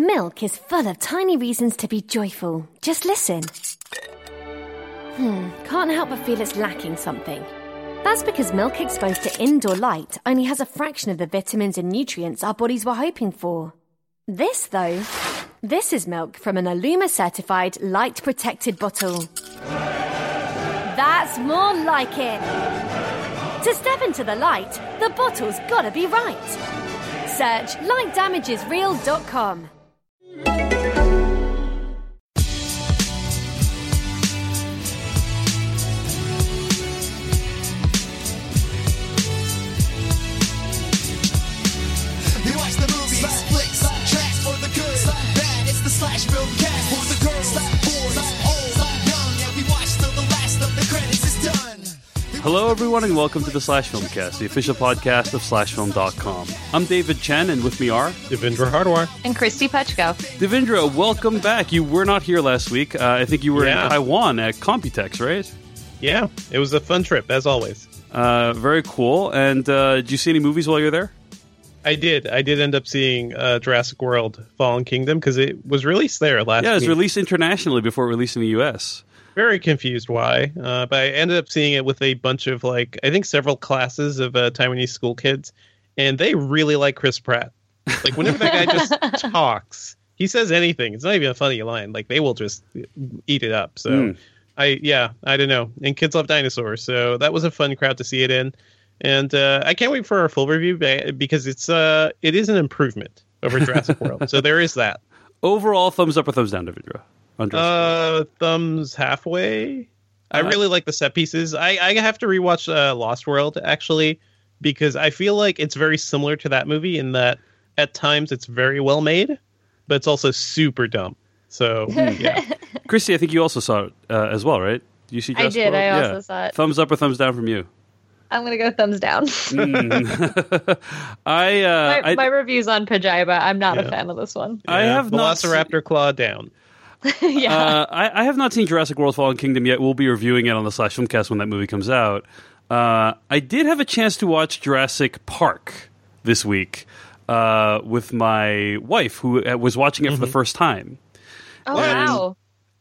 Milk is full of tiny reasons to be joyful. Just listen. Hmm, can't help but feel it's lacking something. That's because milk exposed to indoor light only has a fraction of the vitamins and nutrients our bodies were hoping for. This, though, this is milk from an Aluma certified light protected bottle. That's more like it. To step into the light, the bottle's gotta be right. Search lightdamagesreal.com. We watch the movies, flicks, tracks for the good, bad. It's the slash film cast for the girls, Hello, everyone, and welcome to the Slash Filmcast, the official podcast of SlashFilm.com. I'm David Chen, and with me are Devindra Hardawar. and Kristy Puchko. Devindra. Welcome back. You were not here last week. Uh, I think you were Yeah. in Taiwan at Computex, right? Yeah, it was a fun trip as always. Uh, very cool. And uh, did you see any movies while you were there? I did. I did end up seeing uh, Jurassic World: Fallen Kingdom because it was released there last. Yeah, it was week. released internationally before it released in the U.S. Very confused why, uh, but I ended up seeing it with a bunch of like I think several classes of uh, Taiwanese school kids, and they really like Chris Pratt. Like whenever that guy just talks, he says anything. It's not even a funny line. Like they will just eat it up. So. Mm. I yeah, I don't know. And kids love dinosaurs, so that was a fun crowd to see it in. And uh, I can't wait for our full review because it's uh it is an improvement over Jurassic World. So there is that. Overall, thumbs up or thumbs down, Devindra? On Uh, thumbs halfway. I Uh, really like the set pieces. I I have to rewatch uh, Lost World actually because I feel like it's very similar to that movie in that at times it's very well made, but it's also super dumb. So yeah. Kristy, I think you also saw it uh, as well, right? Did you see? I Jurassic did. World? I Yeah. also saw it. Thumbs up or thumbs down from you? I'm gonna go thumbs down. I uh, my, I, my reviews on Pajiba. I'm not Yeah. a fan of this one. I Yeah, have not Velociraptor claw down. yeah. Uh, I, I have not seen Jurassic World: Fallen Kingdom yet. We'll be reviewing it on the Slash Filmcast when that movie comes out. Uh, I did have a chance to watch Jurassic Park this week uh, with my wife, who uh, was watching it for the first time. oh wow.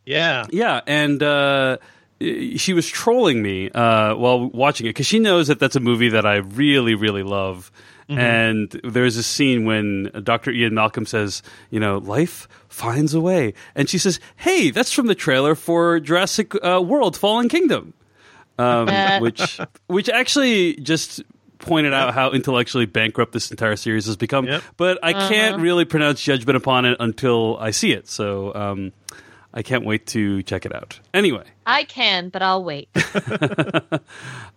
Yeah. Yeah, and uh, she was trolling me uh, while watching it because she knows that that's a movie that I really, really love. And there's a scene when Dr. Ian Malcolm says, you know, life finds a way. And she says, hey, that's from the trailer for Jurassic uh, World Fallen Kingdom. Um, which, which actually just pointed out how intellectually bankrupt this entire series has become. Yep. But I can't really pronounce judgment upon it until I see it. So um, I can't wait to check it out. Anyway, I can, but I'll wait. uh,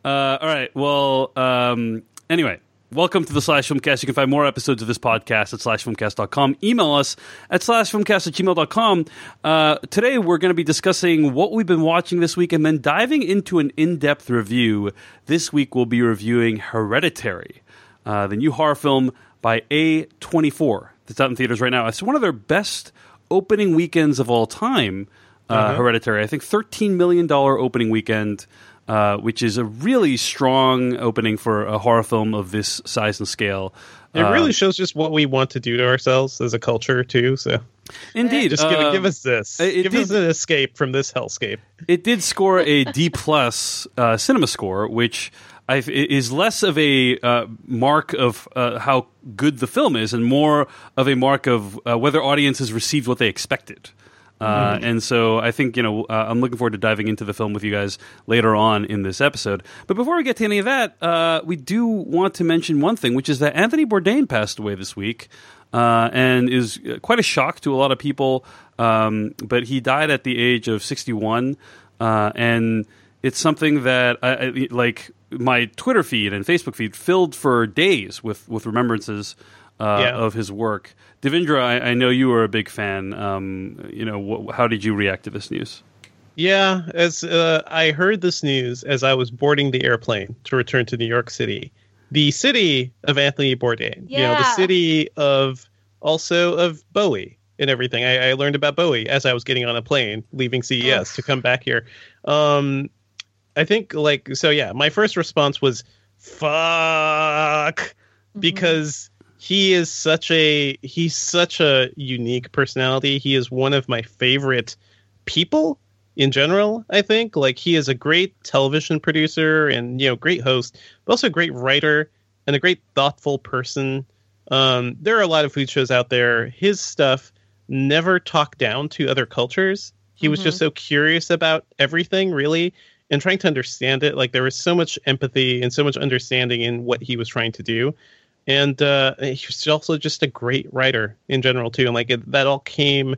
all right. Well, um, anyway, welcome to the Slash Filmcast. You can find more episodes of this podcast at slashfilmcast.com. Email us at slashfilmcast at gmail.com. Uh, today, we're going to be discussing what we've been watching this week and then diving into an in depth review. This week, we'll be reviewing Hereditary, uh, the new horror film by A24 that's out in theaters right now. It's one of their best opening weekends of all time. Uh, Hereditary, I think, thirteen million dollar opening weekend, uh, which is a really strong opening for a horror film of this size and scale. It Uh, really shows just what we want to do to ourselves as a culture too. So indeed. just give, uh, give us this. give did- us an escape from this hellscape. It did score a D plus uh, cinema score, which I, is less of a uh, mark of uh, how good the film is, and more of a mark of uh, whether audiences received what they expected. Uh, And so I think you know uh, I'm looking forward to diving into the film with you guys later on in this episode. But before we get to any of that, uh, we do want to mention one thing, which is that Anthony Bourdain passed away this week, uh, and is quite a shock to a lot of people. Um, but he died at the age of 61, uh, and it's something that I, I, like my Twitter feed and Facebook feed filled for days with with remembrances uh, Yeah. of his work. Devindra, I, I know you were a big fan. Um, you know, wh- how did you react to this news? Yeah, as uh, I heard this news as I was boarding the airplane to return to New York City, the city of Anthony Bourdain. You know, the city of also of Bowie and everything. I, I learned about Bowie as I was getting on a plane leaving CES to come back here. Um, I think like so. Yeah, my first response was "fuck" because he is such a he's such a unique personality. He is one of my favorite people in general, I think. Like he is a great television producer and you know, great host, but also a great writer and a great thoughtful person. Um, there are a lot of food shows out there. His stuff never talked down to other cultures. He was just so curious about everything, really, and trying to understand it. Like there was so much empathy and so much understanding in what he was trying to do. And uh, he was also just a great writer in general too. And like it, that all came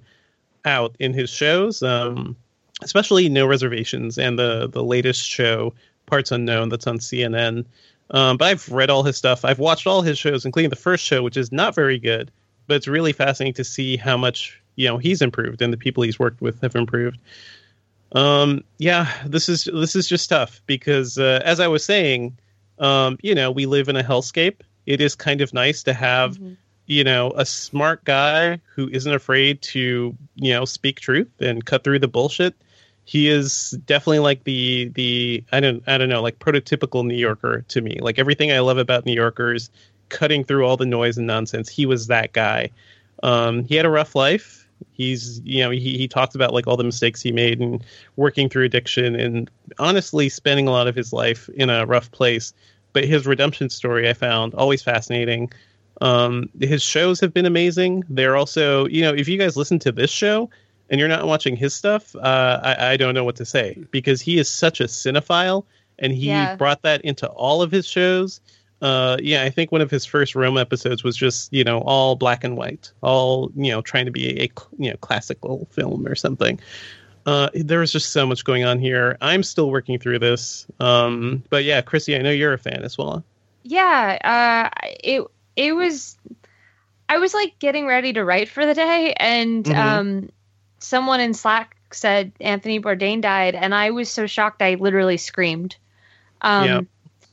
out in his shows, um, especially No Reservations and the the latest show Parts Unknown that's on CNN. Um, but I've read all his stuff. I've watched all his shows, including the first show, which is not very good, but it's really fascinating to see how much you know he's improved and the people he's worked with have improved. Um, yeah, this is this is just tough because uh, as I was saying, um, you know, we live in a hellscape. It is kind of nice to have you know a smart guy who isn't afraid to you know speak truth and cut through the bullshit. He is definitely like the the i don't i don't know like prototypical new yorker to me. Like everything i love about new yorkers cutting through all the noise and nonsense he was that guy. Um he had a rough life. He's you know he, he talks about like all the mistakes he made and working through addiction and honestly spending a lot of his life in a rough place but his redemption story i found always fascinating um, his shows have been amazing. They're also, you know, if you guys listen to this show and you're not watching his stuff, uh, I, I don't know what to say because he is such a cinephile and he Yeah. brought that into all of his shows. Uh, yeah, I think one of his first Rome episodes was just, you know, all black and white, all, you know, trying to be a, you know, classical film or something. Uh, there was just so much going on here. I'm still working through this. Um, but yeah, Chrissy, I know you're a fan as well. Yeah, uh, it it was. I was like getting ready to write for the day, and Mhm. um, someone in Slack said Anthony Bourdain died, and I was so shocked I literally screamed. Um, Yeah.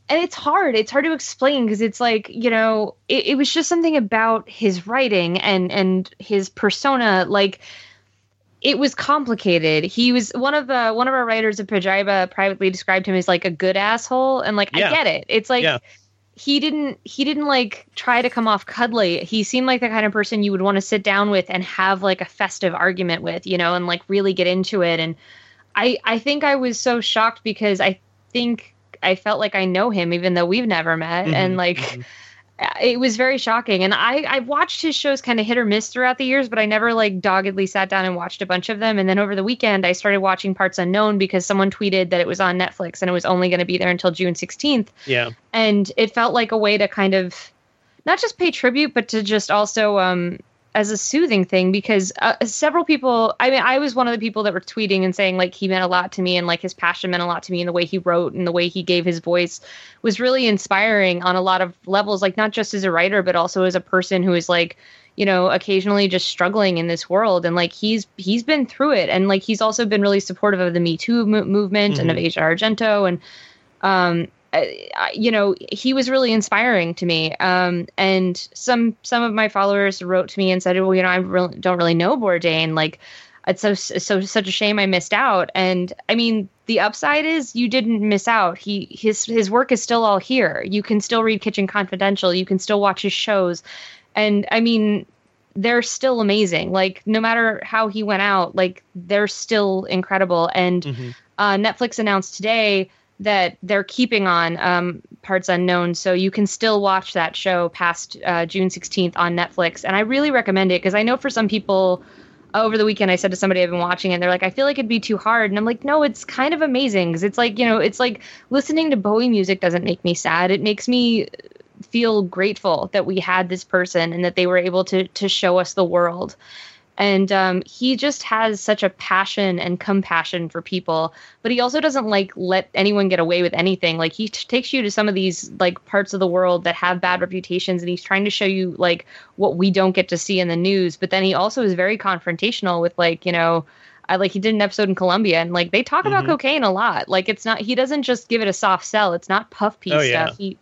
And it's hard. It's hard to explain because it's like you know, it, it was just something about his writing and and his persona, like it was complicated. He was one of the one of our writers of Pajiba privately described him as like a good asshole, and like Yeah. I get it. It's like Yeah. he didn't he didn't like try to come off cuddly. He seemed like the kind of person you would want to sit down with and have like a festive argument with, you know, and like really get into it. And I I think I was so shocked because I think I felt like I know him even though we've never met, Mhm, and like mhm. It was very shocking. And i i've watched his shows kind of hit or miss throughout the years but i never like doggedly sat down and watched a bunch of them. And then over the weekend i started watching parts unknown because someone tweeted that it was on netflix and it was only going to be there until june 16th Yeah. and it felt like a way to kind of not just pay tribute but to just also um as a soothing thing because uh, several people i mean i was one of the people that were tweeting and saying like he meant a lot to me and like his passion meant a lot to me and the way he wrote and the way he gave his voice was really inspiring on a lot of levels like not just as a writer but also as a person who is like you know occasionally just struggling in this world. And like he's he's been through it. And like he's also been really supportive of the me too mo- movement and of asia argento. And um you know he was really inspiring to me. Um and some some of my followers wrote to me and said well you know i really don't really know bourdain. Like it's so so such a shame i missed out. And i mean the upside is you didn't miss out. He his his work is still all here. You can still read kitchen confidential. You can still watch his shows. And i mean they're still amazing. Like no matter how he went out like they're still incredible. And Mhm. uh, Netflix announced today that they're keeping on um, Parts Unknown, so you can still watch that show past uh, June 16th on Netflix. And I really recommend it because I know for some people over the weekend I said to somebody I've been watching it, and they're like, I feel like it'd be too hard. And I'm like, no, it's kind of amazing because it's like, you know, it's like listening to Bowie music doesn't make me sad. It makes me feel grateful that we had this person and that they were able to to show us the world and um, he just has such a passion and compassion for people but he also doesn't like let anyone get away with anything like he t- takes you to some of these like parts of the world that have bad reputations and he's trying to show you like what we don't get to see in the news but then he also is very confrontational with like you know I like he did an episode in Colombia and like they talk about Mhm. cocaine a lot. Like it's not he doesn't just give it a soft sell. It's not puff piece Oh, yeah. stuff. He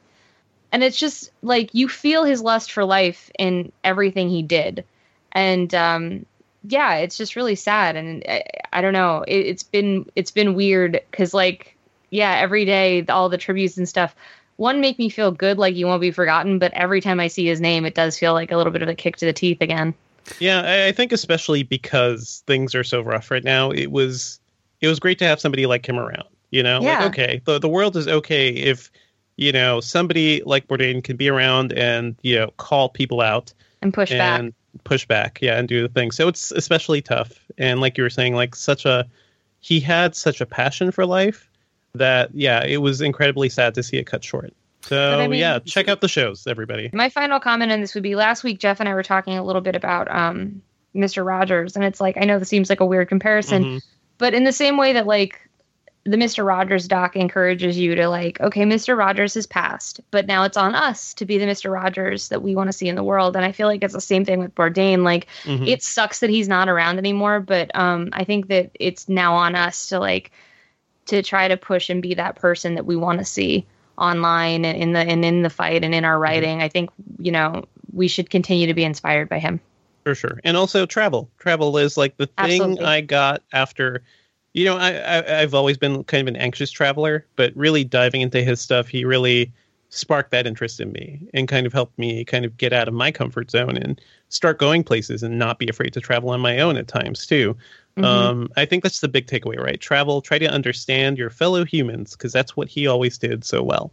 and it's just like you feel his lust for life in everything he did. And um yeah, it's just really sad and I, I don't know. It, it's been it's been weird cuz like yeah, every day all the tributes and stuff one make me feel good, like you won't be forgotten. But every time I see his name, it does feel like a little bit of a kick to the teeth again. Yeah, I, think especially because things are so rough right now, it was it was great to have somebody like him around. You know, Yeah. like okay, the the world is okay if you know somebody like Bourdain can be around and you know call people out And push back. Push back, yeah, and do the thing. So it's especially tough. And like you were saying, like such a he had such a passion for life that yeah, it was incredibly sad to see it cut short. So I mean- yeah, check out the shows, everybody. My final comment on this would be last week, Jeff and I were talking a little bit about um, Mr. Rogers. And it's like, I know this seems like a weird comparison, Mhm. but in the same way that, like, the Mr. Rogers doc encourages you to, like, okay, Mr. Rogers has passed, but now it's on us to be the Mr. Rogers that we want to see in the world. And I feel like it's the same thing with Bourdain. Like, Mhm. it sucks that he's not around anymore, but um, I think that it's now on us to, like, to try to push and be that person that we want to see online and in the and in the fight and in our writing. I think you know we should continue to be inspired by him. for sure and also travel travel is like the thing Absolutely. i got after you know I, I i've always been kind of an anxious traveler but really diving into his stuff he really sparked that interest in me and kind of helped me kind of get out of my comfort zone and start going places and not be afraid to travel on my own at times too. Mhm. um, i think that's the big takeaway right? Travel try to understand your fellow humans because that's what he always did so well.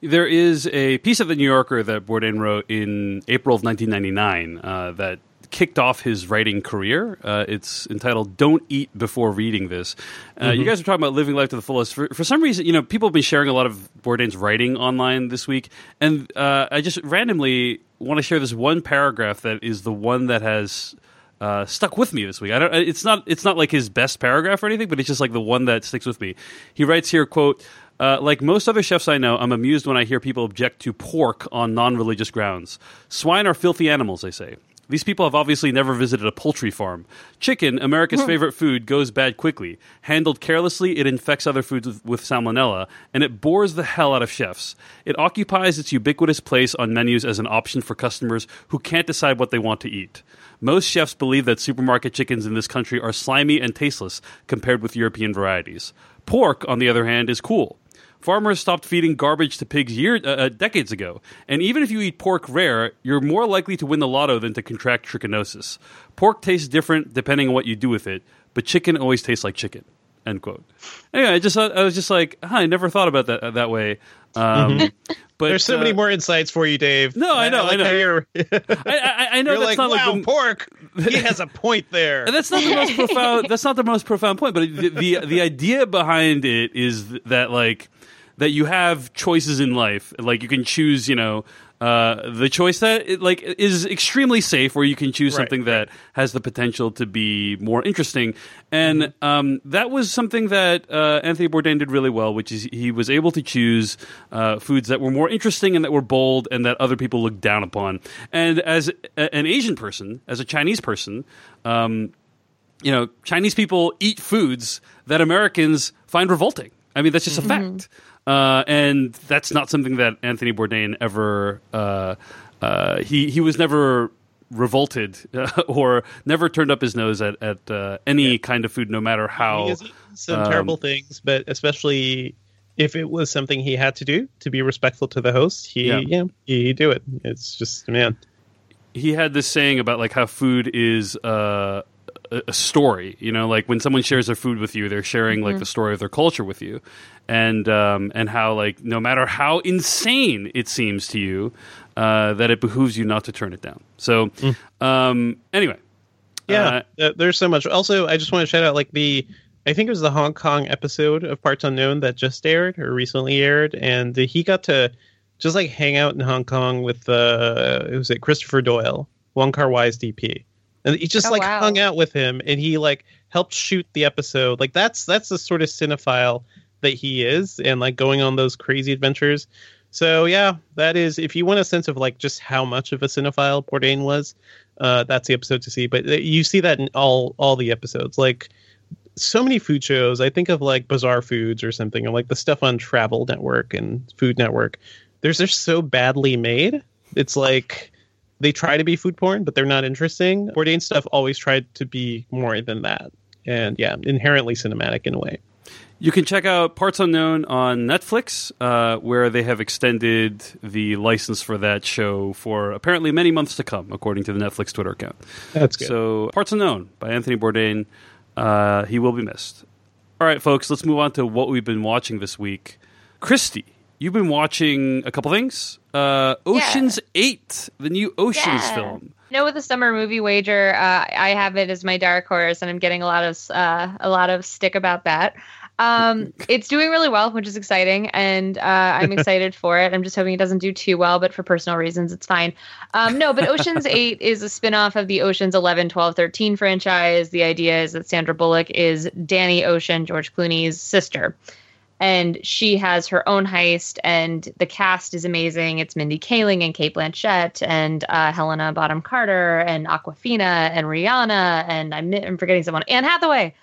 There is a piece of the New Yorker that Bourdain wrote in April of 1999 uh, that kicked off his writing career. Uh, it's entitled "Don't Eat Before Reading This." Uh, You guys are talking about living life to the fullest. For, for some reason, you know, people have been sharing a lot of Bourdain's writing online this week, and uh, I just randomly want to share this one paragraph that is the one that has uh, stuck with me this week. I don't. It's not. It's not like his best paragraph or anything, but it's just like the one that sticks with me. He writes here, "quote uh, Like most other chefs I know, I'm amused when I hear people object to pork on non-religious grounds. Swine are filthy animals, they say." These people have obviously never visited a poultry farm. Chicken, America's hmm. favorite food, goes bad quickly. Handled carelessly, it infects other foods with, with salmonella, and it bores the hell out of chefs. It occupies its ubiquitous place on menus as an option for customers who can't decide what they want to eat. Most chefs believe that supermarket chickens in this country are slimy and tasteless compared with European varieties. Pork, on the other hand, is cool. Farmers stopped feeding garbage to pigs uh, uh, decades ago, and even if you eat pork rare, you're more likely to win the lotto than to contract trichinosis. Pork tastes different depending on what you do with it, but chicken always tastes like chicken. End quote. Anyway, I just thought, I was just like, huh, I never thought about that uh, that way. Um, but There's so uh, many more insights for you, Dave. No, I know, I like know. you're, I, I, I know you're that's like, not wow, like the, pork. He has a point there. And that's not the most profound. That's not the most profound point. But the, the the idea behind it is that like that you have choices in life. Like you can choose. You know. Uh, the choice that like is extremely safe, where you can choose Right, something that has the potential to be more interesting, and Mm-hmm. um, that was something that uh, Anthony Bourdain did really well, which is he was able to choose uh, foods that were more interesting and that were bold and that other people looked down upon. And as a, an Asian person, as a Chinese person, um, you know, Chinese people eat foods that Americans find revolting. I mean, that's just a fact. Uh, and that's not something that Anthony Bourdain ever. Uh, uh, he he was never revolted uh, or never turned up his nose at at uh, any kind of food, no matter how. he has eaten some um, terrible things, but especially if it was something he had to do to be respectful to the host, he Yeah. yeah, he do it. It's just man. he had this saying about like how food is uh, a, a story. You know, like when someone shares their food with you, they're sharing like the story of their culture with you, and um, and how like no matter how insane it seems to you, uh, that it behooves you not to turn it down. So, um, anyway, Yeah, Uh, uh, there's so much. Also, I just want to shout out like the I think it was the Hong Kong episode of Parts Unknown that just aired or recently aired, and he got to just like hang out in Hong Kong with uh, it was it Christopher Doyle, Wong Kar Wai's DP, and he just Oh, like wow. hung out with him, and he like helped shoot the episode. Like that's that's the sort of cinephile that he is, and like going on those crazy adventures. So yeah, that is if you want a sense of like just how much of a cinephile Bourdain was, uh, that's the episode to see. But uh, you see that in all all the episodes. Like so many food shows. I think of like Bizarre Foods or something, or like the stuff on Travel Network and Food Network. There's they're so badly made. It's like they try to be food porn, but they're not interesting. Bourdain stuff always tried to be more than that, and yeah, inherently cinematic in a way. You can check out Parts Unknown on Netflix, uh, where they have extended the license for that show for apparently many months to come, according to the Netflix Twitter account. That's good. So, Parts Unknown by Anthony Bourdain. Uh, he will be missed. All right, folks, let's move on to what we've been watching this week. Kristy, you've been watching a couple things. Uh, Ocean's Eight, the new Ocean's Yeah. film. No, with the summer movie wager, uh, I have it as my dark horse, and I'm getting a lot of uh, a lot of stick about that. Um, it's doing really well, which is exciting, and uh, I'm excited for it. I'm just hoping it doesn't do too well, but for personal reasons, it's fine. Um, no, but Ocean's 8 is a spin-off of the Ocean's 11, 12, 13 franchise. The idea is that Sandra Bullock is Danny Ocean, George Clooney's sister. And she has her own heist, and the cast is amazing. It's Mindy Kaling and Cate Blanchett and uh, Helena Bonham Carter and Awkwafina and Rihanna and I'm, I'm forgetting someone, Anne Hathaway.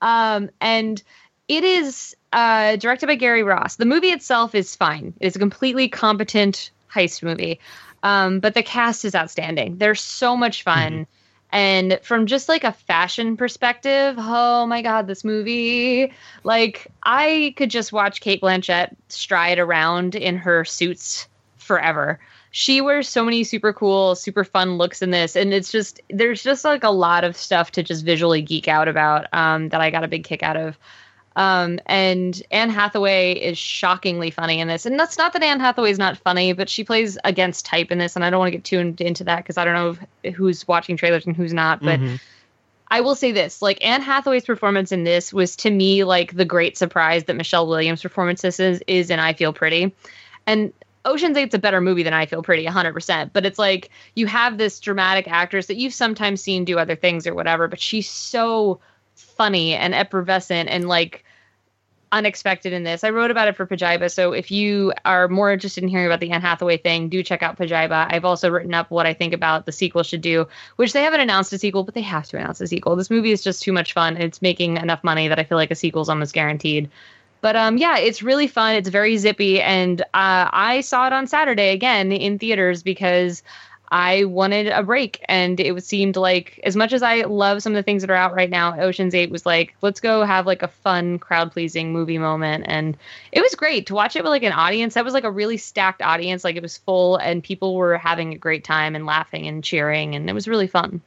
Um, and it is uh, directed by Gary Ross. The movie itself is fine. It's a completely competent heist movie. Um, but the cast is outstanding. They're so much fun. And from just like a fashion perspective, oh my God, this movie. Like, I could just watch Cate Blanchett stride around in her suits forever. She wears so many super cool, super fun looks in this. And it's just, there's just like a lot of stuff to just visually geek out about um, that I got a big kick out of. Um, and Anne Hathaway is shockingly funny in this. And that's not that Anne Hathaway is not funny, but she plays against type in this. And I don't want to get too into that because I don't know who's watching trailers and who's not. But Mhm. I will say this like Anne Hathaway's performance in this was to me like the great surprise that Michelle Williams' performance this is, is in I Feel Pretty. And Ocean's Eight's a better movie than I Feel Pretty, 100%. But it's like you have this dramatic actress that you've sometimes seen do other things or whatever, but she's so funny and effervescent and like unexpected in this. I wrote about it for Pajiba, so if you are more interested in hearing about the Anne Hathaway thing, do check out Pajiba. I've also written up what I think about the sequel should do, which they haven't announced a sequel, but they have to announce a sequel. This movie is just too much fun. It's making enough money that I feel like a sequel's almost guaranteed. But um, yeah, it's really fun. It's very zippy, and uh, I saw it on Saturday again in theaters because I wanted a break, and it seemed like as much as I love some of the things that are out right now, Ocean's Eight was like, let's go have like a fun, crowd pleasing movie moment, and it was great to watch it with like an audience. That was like a really stacked audience, like it was full, and people were having a great time and laughing and cheering, and it was really fun.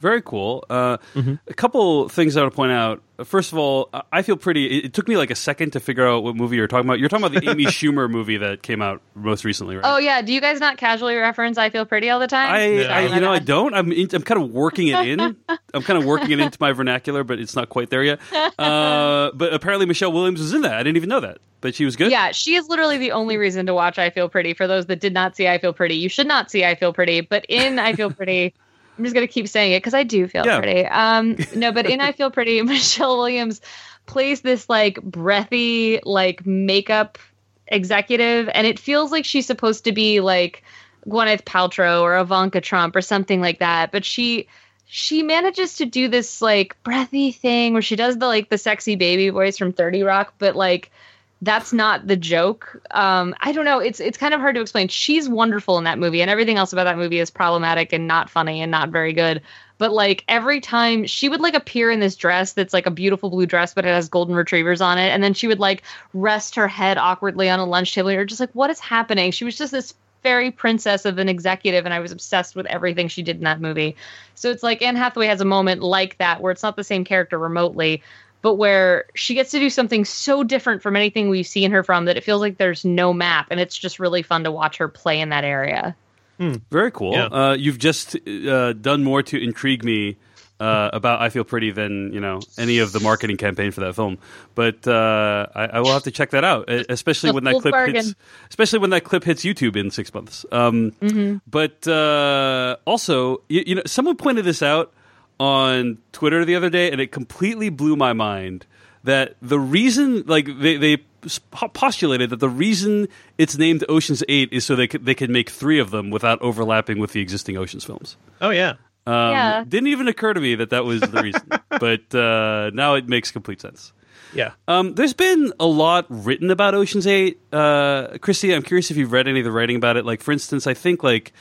Very cool. Uh, A couple things I want to point out. First of all, I- I feel pretty. It, it took me like a second to figure out what movie you're talking about. You're talking about the Amy Schumer movie that came out most recently, right? Oh yeah, do you guys not casually reference "I Feel Pretty" all the time? I, Yeah. I you know, I don't. I'm, in, I'm kind of working it in. I'm kind of working it into my vernacular, but it's not quite there yet. Uh, but apparently, Michelle Williams was in that. I didn't even know that, but she was good. Yeah, she is literally the only reason to watch I Feel Pretty. For those that did not see I Feel Pretty, you should not see I Feel Pretty. But in I Feel Pretty, I'm just gonna keep saying it because I do feel Yeah. pretty. Um, no, but in I Feel Pretty, Michelle Williams plays this like breathy like makeup executive, and it feels like she's supposed to be like Gwyneth Paltrow or Ivanka Trump or something like that. But she she manages to do this like breathy thing where she does the like the sexy baby voice from 30 Rock, but like that's not the joke. Um, I don't know. It's it's kind of hard to explain. She's wonderful in that movie, and everything else about that movie is problematic and not funny and not very good. But like every time she would like appear in this dress that's like a beautiful blue dress, but it has golden retrievers on it, and then she would like rest her head awkwardly on a lunch table. You're just like, what is happening? She was just this fairy princess of an executive, and I was obsessed with everything she did in that movie. So it's like Anne Hathaway has a moment like that where it's not the same character remotely, but where she gets to do something so different from anything we've seen her from that it feels like there's no map, and it's just really fun to watch her play in that area. Very cool. Yeah. Uh, you've just uh, done more to intrigue me uh, about I Feel Pretty than you know any of the marketing campaign for that film. But uh, I, I will have to check that out, especially when that full clip hits. Especially when that clip hits YouTube in six months. Um, But uh, also, you, you know, someone pointed this out on Twitter the other day, and it completely blew my mind. That the reason, like they they postulated that the reason it's named Ocean's Eight is so they could, they could make three of them without overlapping with the existing Ocean's films. Oh yeah. Um, Yeah. Didn't even occur to me that that was the reason, but uh, now it makes complete sense. Yeah. Um, there's been a lot written about Ocean's Eight. Uh, Kristy, I'm curious if you've read any of the writing about it. Like, for instance, I think like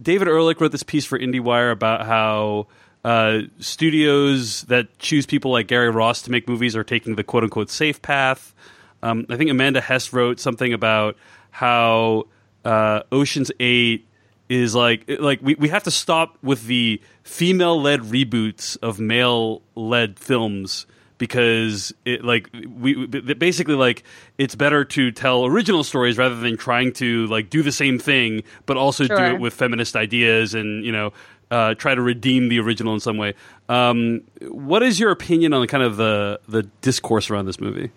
David Ehrlich wrote this piece for IndieWire about how uh, studios that choose people like Gary Ross to make movies are taking the quote unquote safe path. Um, I think Amanda Hess wrote something about how uh, Ocean's Eight is like like we, we have to stop with the female led reboots of male led films because it like we we- basically like it's better to tell original stories rather than trying to like do the same thing but also do it with feminist ideas and you know uh, try to redeem the original in some way. Um, what is your opinion on kind of the the discourse around this movie?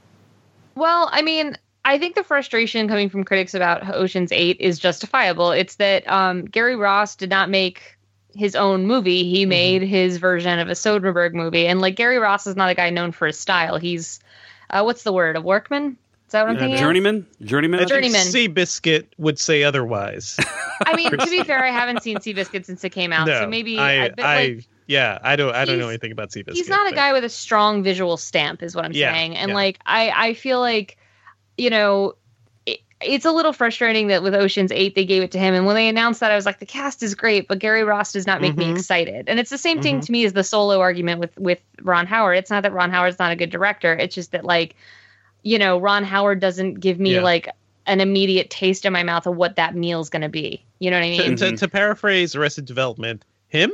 Well, I mean, I think the frustration coming from critics about Ocean's Eight is justifiable. It's that um, Gary Ross did not make his own movie; he Mm-hmm. made his version of a Soderbergh movie. And like Gary Ross is not a guy known for his style. He's uh, what's the word? A workman? Is that what I'm thinking? Journeyman, journeyman. I think Journeyman. Seabiscuit would say otherwise. I mean, to be fair, I haven't seen Seabiscuit since it came out, no, so maybe I, I, I, like, yeah, I don't, I don't know anything about Seabiscuit. he's not a but- guy with a strong visual stamp is what i'm Yeah, saying and yeah. like i i feel like you know it, it's a little frustrating that with oceans 8 they gave it to him and when they announced that i was like the cast is great but gary ross does not make me Mhm. excited and it's the same thing Mhm. to me as the solo argument with with ron howard it's not that ron howard's not a good director it's just that like you know ron howard doesn't give me Yeah. like an immediate taste in my mouth of what that meal's going to be you know what i mean To, to, to paraphrase Arrested Development, him.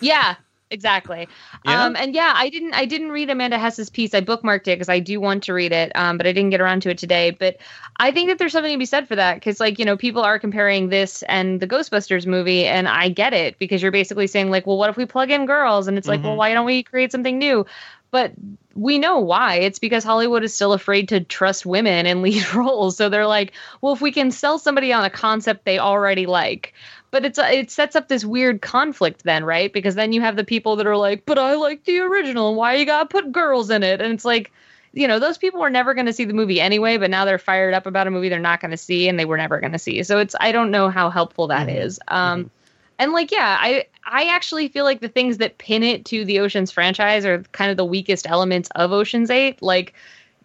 yeah exactly Yeah. um and yeah i didn't i didn't read amanda hess's piece i bookmarked it because i do want to read it um but i didn't get around to it today but i think that there's something to be said for that because like you know people are comparing this and the ghostbusters movie and i get it because you're basically saying like well what if we plug in girls and it's like well Mhm. why don't we create something new but we know why. It's because Hollywood is still afraid to trust women in lead roles. So they're like, well, if we can sell somebody on a concept they already like, but it's it sets up this weird conflict then, right? Because then you have the people that are like, but I like the original. Why you gotta put girls in it? And it's like, you know, those people were never going to see the movie anyway, but now they're fired up about a movie they're not going to see and they were never going to see. So it's I don't know how helpful that Mhm. is. Um, and like yeah i i actually feel like the things that pin it to the oceans franchise are kind of the weakest elements of oceans 8 like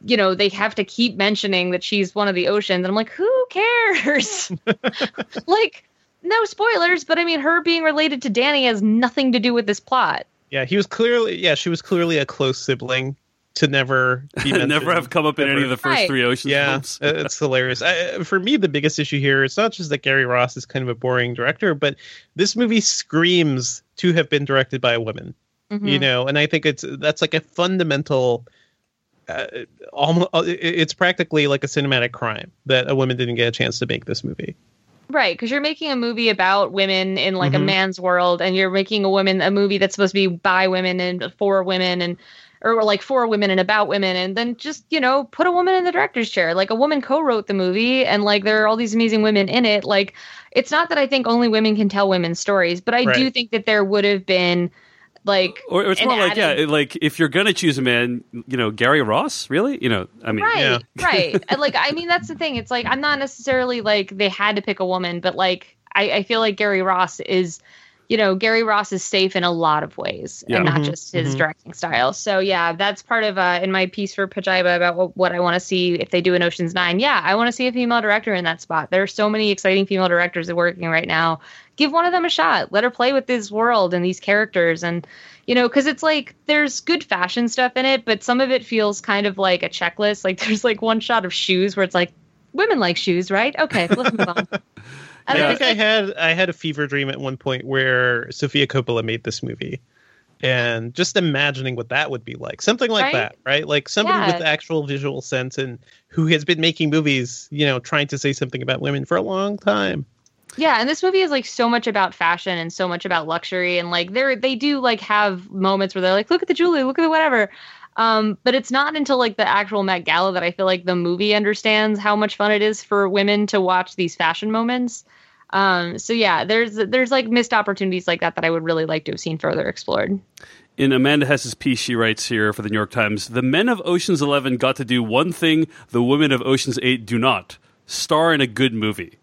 you know they have to keep mentioning that she's one of the oceans and i'm like who cares? Like no spoilers but i mean her being related to danny has nothing to do with this plot. Yeah, he was clearly. Yeah, she was clearly a close sibling to never be. Never have come up in any of the first Right. three Oceans Yeah, films. uh, it's hilarious. I, for me, the biggest issue here it's not just that Gary Ross is kind of a boring director, but this movie screams to have been directed by a woman. Mhm. You know, and I think it's that's like a fundamental. Uh, almost, it's practically like a cinematic crime that a woman didn't get a chance to make this movie. Right, because you're making a movie about women in like a Mhm. man's world, and you're making a woman a movie that's supposed to be by women and for women, and or like for women and about women, and then just you know put a woman in the director's chair. Like a woman co-wrote the movie, and like there are all these amazing women in it. Like it's not that I think only women can tell women's stories, but I do think that there would have been like Or it's an more like, yeah, added- it- like if you're gonna choose a man, you know, Gary Ross, really? You know, I mean, right Yeah. right like i mean that's the thing it's like i'm not necessarily like they had to pick a woman but like i, I feel like gary ross is you know gary ross is safe in a lot of ways Yeah. and not Mhm, just his mhm. directing style. So yeah that's part of uh in my piece for pajiba about what, what i want to see if they do an oceans nine. Yeah i want to see a female director in that spot. There are so many exciting female directors that are working right now. Give one of them a shot. Let her play with this world and these characters and you know because it's like there's good fashion stuff in it but some of it feels kind of like a checklist. Like there's like one shot of shoes where it's like women like shoes right? Okay let's move on I I think I had I had a fever dream at one point where Sofia Coppola made this movie, and just imagining what that would be like, something like Right? that, right? Like somebody Yeah. with actual visual sense and who has been making movies, you know, trying to say something about women for a long time. Yeah, and this movie is like so much about fashion and so much about luxury and like they're they do like have moments where they're like, look at the jewelry, look at the whatever. Um, but it's not until like the actual Met Gala that I feel like the movie understands how much fun it is for women to watch these fashion moments. Um, so yeah, there's there's like missed opportunities like that that I would really like to have seen further explored. In Amanda Hess's piece, she writes here for the New York Times The men of Ocean's 11 got to do one thing the women of Ocean's 8 do not star in a good movie.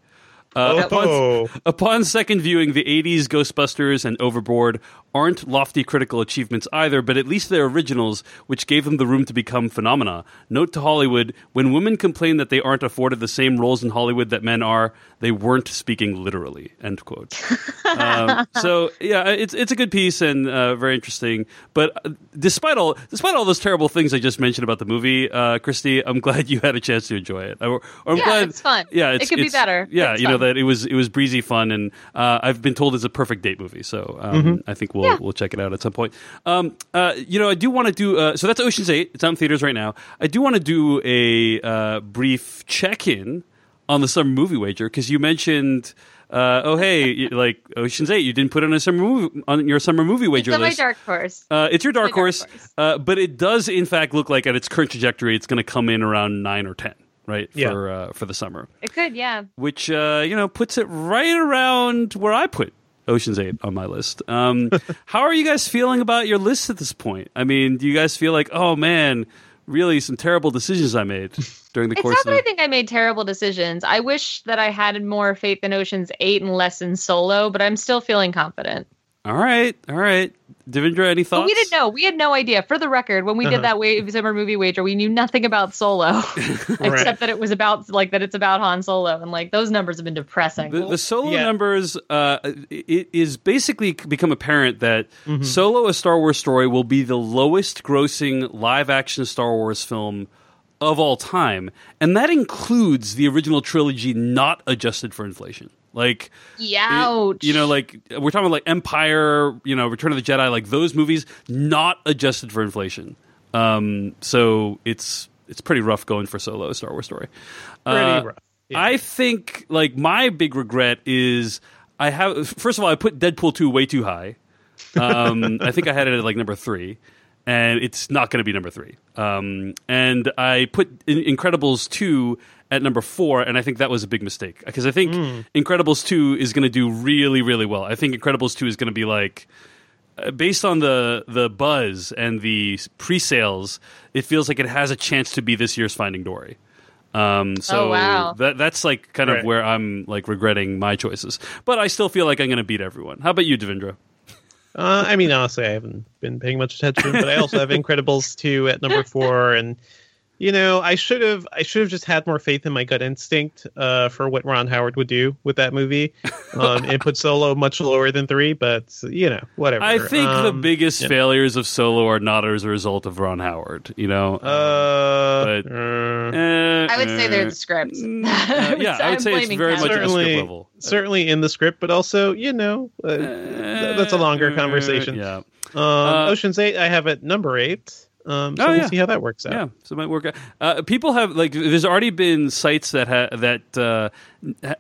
Uh, upon, Oh, upon second viewing, the 80s Ghostbusters and Overboard aren't lofty critical achievements either, but at least they're originals, which gave them the room to become phenomena. Note to Hollywood: when women complain that they aren't afforded the same roles in Hollywood that men are, they weren't speaking literally. End quote. um, so yeah, it's it's a good piece and uh, very interesting. But uh, despite all despite all those terrible things I just mentioned about the movie, uh, Kristy, I'm glad you had a chance to enjoy it. Or, or I'm Yeah, glad it's fun. Yeah, It it's, could be better. Yeah, It's you know that it was it was breezy fun, and uh, I've been told it's a perfect date movie. So um, I think we'll Yeah. we'll check it out at some point. Um, uh, you know, I do want to do uh, so. That's Ocean's Eight. It's out in theaters right now. I do want to do a uh, brief check in on the summer movie wager because you mentioned. Uh, oh hey, you- like Ocean's Eight, you didn't put on a summer movie on your summer movie wager It's on my list. dark horse. Uh, it's your dark dark horse, horse. Uh, but it does in fact look like at its current trajectory, it's going to come in around nine or ten, right? Yeah. For uh, for the summer, It could, yeah. which uh, you know puts it right around where I put Ocean's Eight on my list. Um, how are you guys feeling about your list at this point? I mean, do you guys feel like, oh man, really some terrible decisions I made during the It's course not that the I think I made terrible decisions. I wish that I had more faith in Ocean's 8 and less in Solo, but I'm still feeling confident. All right, all right, Devindra, any thoughts? But we didn't know. We had no idea. For the record, when we Uh-huh. did that wa- summer movie wager, we knew nothing about Solo, except that it was about like that it's about Han Solo, and like those numbers have been depressing. The, the solo Yeah. numbers, uh, it is basically become apparent that Mm-hmm. Solo: A Star Wars Story will be the lowest grossing live action Star Wars film of all time, and that includes the original trilogy, not adjusted for inflation. Like, it- you know, like we're talking like Empire, you know, Return of the Jedi, like those movies, not adjusted for inflation. Um, so it's it's pretty rough going for Solo: Star Wars Story. Pretty Uh, rough. Yeah. I think like my big regret is I have first of all I put Deadpool two way too high. Um, I think I had it at like number three, and it's not going to be number three. Um, and I put In- Incredibles two at number four, and I think that was a big mistake because I think Incredibles two is going to do really really well. I think Incredibles two is going to be like uh, based on the the buzz and the pre-sales, it feels like it has a chance to be this year's Finding Dory. Um, so Oh, wow. that that's like kind of Right. where I'm like regretting my choices, but I still feel like I'm going to beat everyone. How about you, Devindra? Uh, I mean, honestly, I haven't been paying much attention, but I also have Incredibles two at number four, and you know, I should have, I should have just had more faith in my gut instinct uh, for what Ron Howard would do with that movie, um, and put Solo much lower than three. But you know, whatever. I think the Um, biggest yeah. failures of Solo are not as a result of Ron Howard. You know, Uh, but- uh, Eh, I would say they're eh. the scripts. Uh, yeah, I would say it's very Cal. much the script certainly, level. certainly in the script, but also, you know, uh, th- that's a longer Uh, conversation. Yeah. Um, Uh, Ocean's Eight, I have at number eight. Um, so Oh, we'll yeah. see how that works out. Yeah, so it might work out. Uh, people have like, there's already been sites that ha- that uh,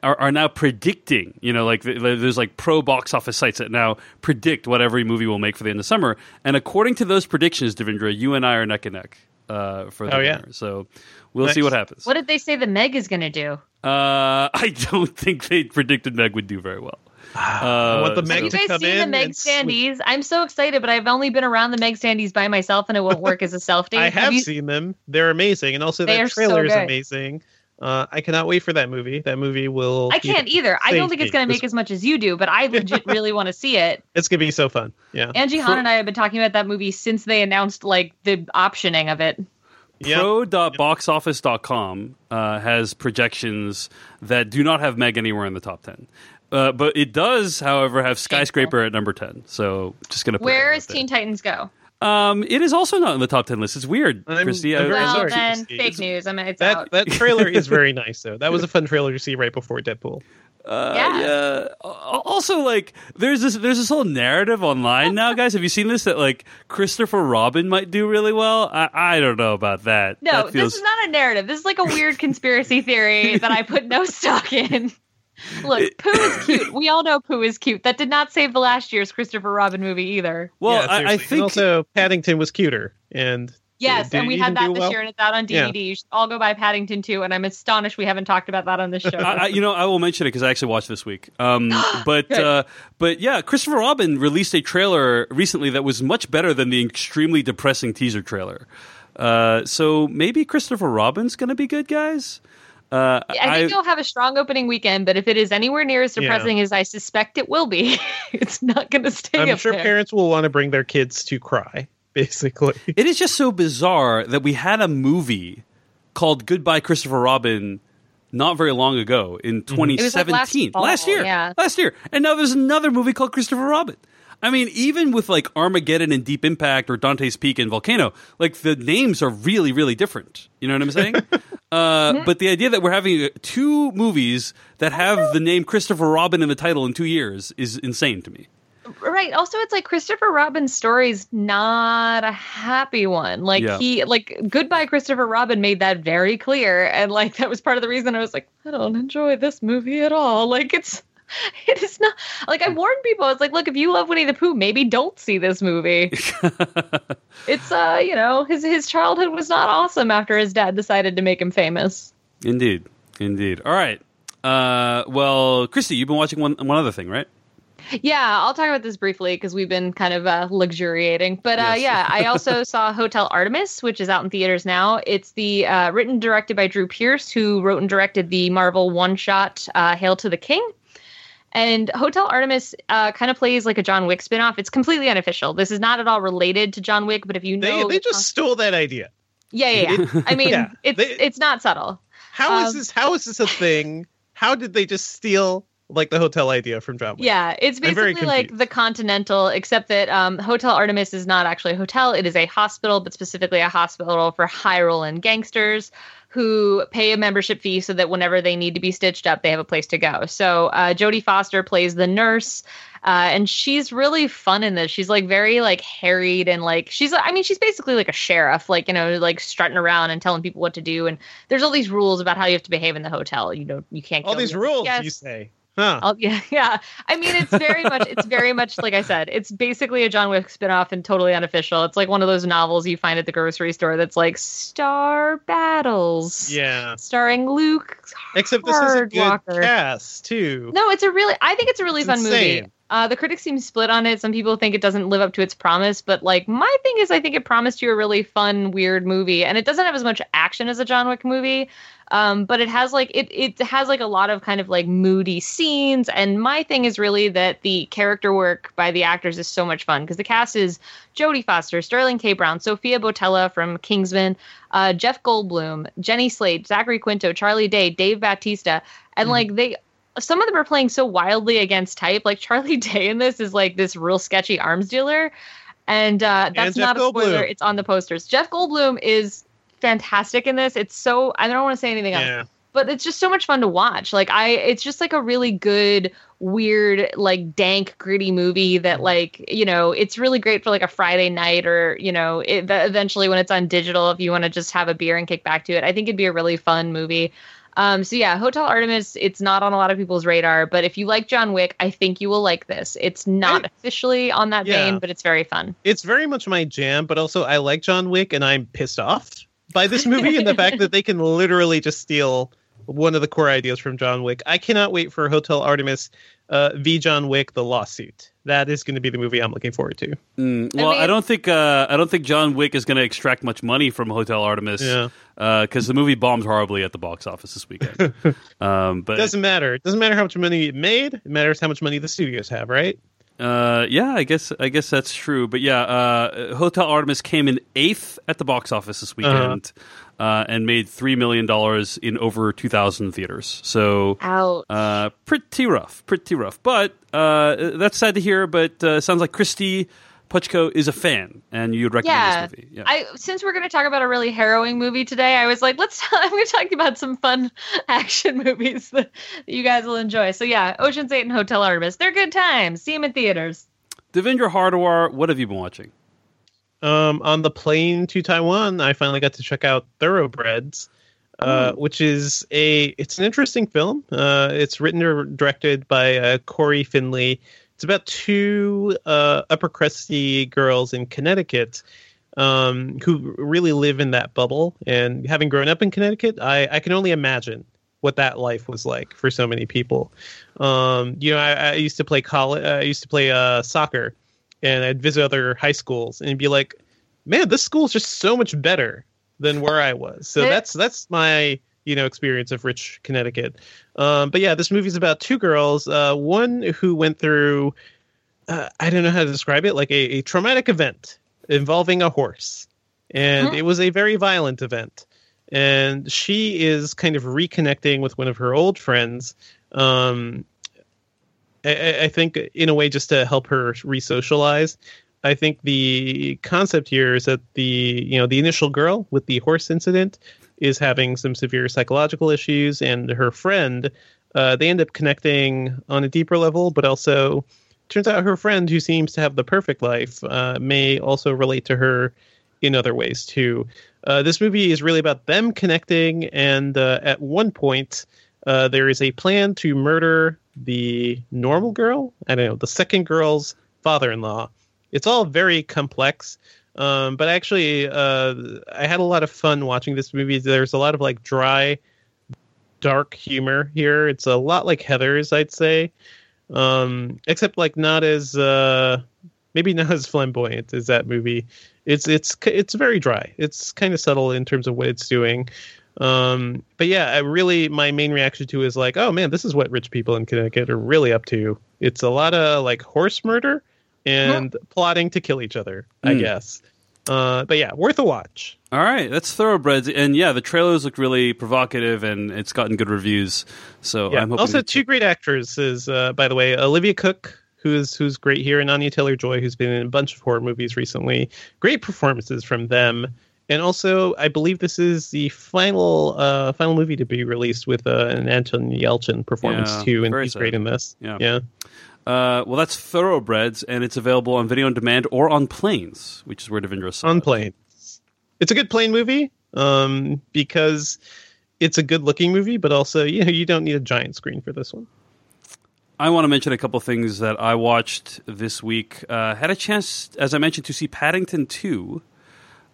are, are now predicting. You know, like there's like pro box office sites that now predict what every movie will make for the end of summer. And according to those predictions, Devindra, you and I are neck and neck uh, for the Oh, yeah. winner. So we'll Nice. see what happens. What did they say the Meg is going to do? Uh, I don't think they predicted Meg would do very well. I want the Uh, Meg Have you guys seen the Meg and standees? I'm so excited, but I've only been around the Meg standees by myself, and it won't work as a self date. I have you, seen them. They're amazing, and also They that are so trailer is amazing. Uh, I cannot wait for that movie. That movie will. I can't either. I don't think it's going to make as much as you do, but I legit really want to see it. It's gonna be so fun. Yeah. Angie Han and I have been talking about that movie since they announced like the optioning of it. Yeah. Pro.boxoffice.com uh, has projections that do not have Meg anywhere in the top 10. Uh, but it does, however, have Skyscraper at number 10. So just going to put Where that is there. Teen Titans Go? Um, it is also not in the top 10 list. It's weird, I'm- Kristy. I'm I- very Well, sorry. then fake news. I mean, it's That out. that trailer is very nice though. That was a fun trailer to see right before Deadpool. Uh, Yeah. yeah. Also, like, there's this there's this whole narrative online now, guys. Have you seen this? That like Christopher Robin might do really well. I, I don't know about that. no, that feels, this is not a narrative. This is like a weird conspiracy theory that I put no stock in. Look, Pooh is cute. We all know Pooh is cute. That did not save the last year's Christopher Robin movie either. Well, Yeah, I, I think and also Paddington was cuter, and Yes, did and we had that this well? year, and it's out on Yeah. DVD. You should all go buy Paddington 2, and I'm astonished we haven't talked about that on this show. I, I, you know, I will mention it because I actually watched this week. Um, but uh, but yeah, Christopher Robin released a trailer recently that was much better than the extremely depressing teaser trailer. Uh, so maybe Christopher Robin's going to be good, guys. Uh, I think you'll have a strong opening weekend, but if it is anywhere near as depressing as I suspect it will be, it's not going to stay I'm up sure there. parents will want to bring their kids to cry. Basically, It is just so bizarre that we had a movie called Goodbye Christopher Robin not very long ago in Mm-hmm. It was like last 2017. year. yeah. Last year. And now there's another movie called Christopher Robin. I mean, even with like Armageddon and Deep Impact or Dante's Peak and Volcano, like the names are really, really different. You know what I'm saying? uh, but the idea that we're having uh, two movies that have the name Christopher Robin in the title in two years is insane to me. Right. Also, it's like Christopher Robin's story's not a happy one. Like Yeah. he, like Goodbye Christopher Robin made that very clear, and like that was part of the reason I was like, I don't enjoy this movie at all. Like it's, it is not. Like I warned people, I was like, look, if you love Winnie the Pooh, maybe don't see this movie. it's uh, you know, his his childhood was not awesome after his dad decided to make him famous. Indeed. Indeed. All right. Uh, well, Kristy, you've been watching one, one other thing, right? Yeah, I'll talk about this briefly because we've been kind of uh, luxuriating. But uh, Yes. yeah, I also saw Hotel Artemis, which is out in theaters now. It's the uh, written directed by Drew Pearce, who wrote and directed the Marvel one shot uh, Hail to the King. And Hotel Artemis uh, kind of plays like a John Wick spinoff. It's completely unofficial. This is not at all related to John Wick, but if you know, they just stole that idea. yeah, yeah, yeah. I mean, Yeah, it's they- it's not subtle. How is Um, this? How is this a thing? How did they just steal like the hotel idea from John Wick? Yeah, it's basically like the Continental, except that um, Hotel Artemis is not actually a hotel. It is a hospital, but specifically a hospital for high rolling gangsters who pay a membership fee so that whenever they need to be stitched up, they have a place to go. So uh, Jodie Foster plays the nurse. Uh, and she's really fun in this. She's like very like harried and like she's I mean she's basically like a sheriff, like you know like strutting around and telling people what to do. And there's all these rules about how you have to behave in the hotel. You know you can't All these rules, you say? Huh? Oh yeah, yeah. I mean, it's very much, it's very much like I said. It's basically a John Wick spinoff and totally unofficial. It's like one of those novels you find at the grocery store that's like Star Battles, yeah. starring Luke. Except this is a good cast too. No, it's a really. I think it's a really It's fun movie. Uh, the critics seem split on it. Some people think it doesn't live up to its promise, but like my thing is, I think it promised you a really fun, weird movie, and it doesn't have as much action as a John Wick movie. Um, but it has like it it has like a lot of kind of like moody scenes, and my thing is really that the character work by the actors is so much fun because the cast is Jodie Foster, Sterling K. Brown, Sofia Boutella from Kingsman, uh, Jeff Goldblum, Jenny Slate, Zachary Quinto, Charlie Day, Dave Bautista, and like they some of them are playing so wildly against type. Like Charlie Day in this is like this real sketchy arms dealer. And uh, that's Jeff not a spoiler. It's on the posters. Jeff Goldblum is fantastic in this. It's so I don't want to say anything else but it's just so much fun to watch. Like I, it's just like a really good, weird, like dank, gritty movie that like you know, it's really great for like a Friday night or you know, it, eventually when it's on digital, if you want to just have a beer and kick back to it, I think it'd be a really fun movie. Um, so yeah, Hotel Artemis, it's not on a lot of people's radar, but if you like John Wick, I think you will like this. It's not I- officially on that Yeah. vein, but it's very fun. It's very much my jam, but also I like John Wick, and I'm pissed off by this movie and the fact that they can literally just steal one of the core ideas from John Wick. I cannot wait for Hotel Artemis uh, v John Wick: The Lawsuit. That is going to be the movie I'm looking forward to. Mm, well, I, mean- don't think uh, I don't think John Wick is going to extract much money from Hotel Artemis Yeah. because the movie bombed horribly at the box office this weekend. um, but It doesn't matter. It doesn't matter how much money it made. It matters how much money the studios have, right? Uh, yeah, I guess I guess that's true. But yeah, uh, Hotel Artemis came in eighth at the box office this weekend uh and made three million dollars in over two thousand theaters. So. Out. Uh, pretty rough, pretty rough. But uh, that's sad to hear. But uh, sounds like Kristy Puchko is a fan, and you'd recommend yeah. this movie. Yeah. I since we're going to talk about a really harrowing movie today, I was like, let's. I'm going to talk about some fun action movies that, that you guys will enjoy. So yeah, Ocean's Eight and Hotel Artemis, they're good times. See them in theaters. Devindra Hardawar, what have you been watching? Um, on the plane to Taiwan, I finally got to check out Thoroughbreds, uh, which is a it's an interesting film. Uh, it's written or directed by uh, Cory Finley. It's about two uh, upper crusty girls in Connecticut um, who really live in that bubble. And having grown up in Connecticut, I, I can only imagine what that life was like for so many people. Um, you know, I, I used to play college. I used to play uh, soccer, and I'd visit other high schools and be like, "Man, this school is just so much better than where I was." So that's that's my you know experience of rich Connecticut. Um, but yeah, this movie's about two girls. Uh, one who went through uh, I don't know how to describe it, like a, a traumatic event involving a horse, and it was a very violent event. And she is kind of reconnecting with one of her old friends. Um, I, I think in a way just to help her re-socialize. I think the concept here is that the you know the initial girl with the horse incident is having some severe psychological issues, and her friend uh, they end up connecting on a deeper level, but also turns out her friend who seems to have the perfect life uh, may also relate to her in other ways too. Uh, this movie is really about them connecting, and uh, at one point, uh, there is a plan to murder the normal girl. I don't know the second girl's father-in-law. It's all very complex, um, but actually, uh, I had a lot of fun watching this movie. There's a lot of like dry, dark humor here. It's a lot like Heather's, I'd say, um, except like not as uh, maybe not as flamboyant as that movie. It's it's it's very dry. It's kind of subtle in terms of what it's doing. Um, but yeah, I really my main reaction to is like, oh man, this is what rich people in Connecticut are really up to. It's a lot of like horse murder and plotting to kill each other, I Mm. guess. Uh, but yeah, worth a watch. All right, that's thoroughbreds, and yeah, the trailers look really provocative, and it's gotten good reviews. So Yeah. I'm hoping Also, to- two great actresses, uh, by the way, Olivia Cooke, who's who's great here, and Anya Taylor Joy, who's been in a bunch of horror movies recently. Great performances from them. And also, I believe this is the final uh, final movie to be released with uh, an Anton Yelchin performance Yeah, too, and he's sad. great in this. Yeah. yeah. Uh, well, that's Thoroughbreds, and it's available on video on demand or on planes, which is where Devindra saw on planes. It's a good plane movie um, because it's a good looking movie, but also you know you don't need a giant screen for this one. I want to mention a couple things that I watched this week. Uh, had a chance, as I mentioned, to see Paddington 2,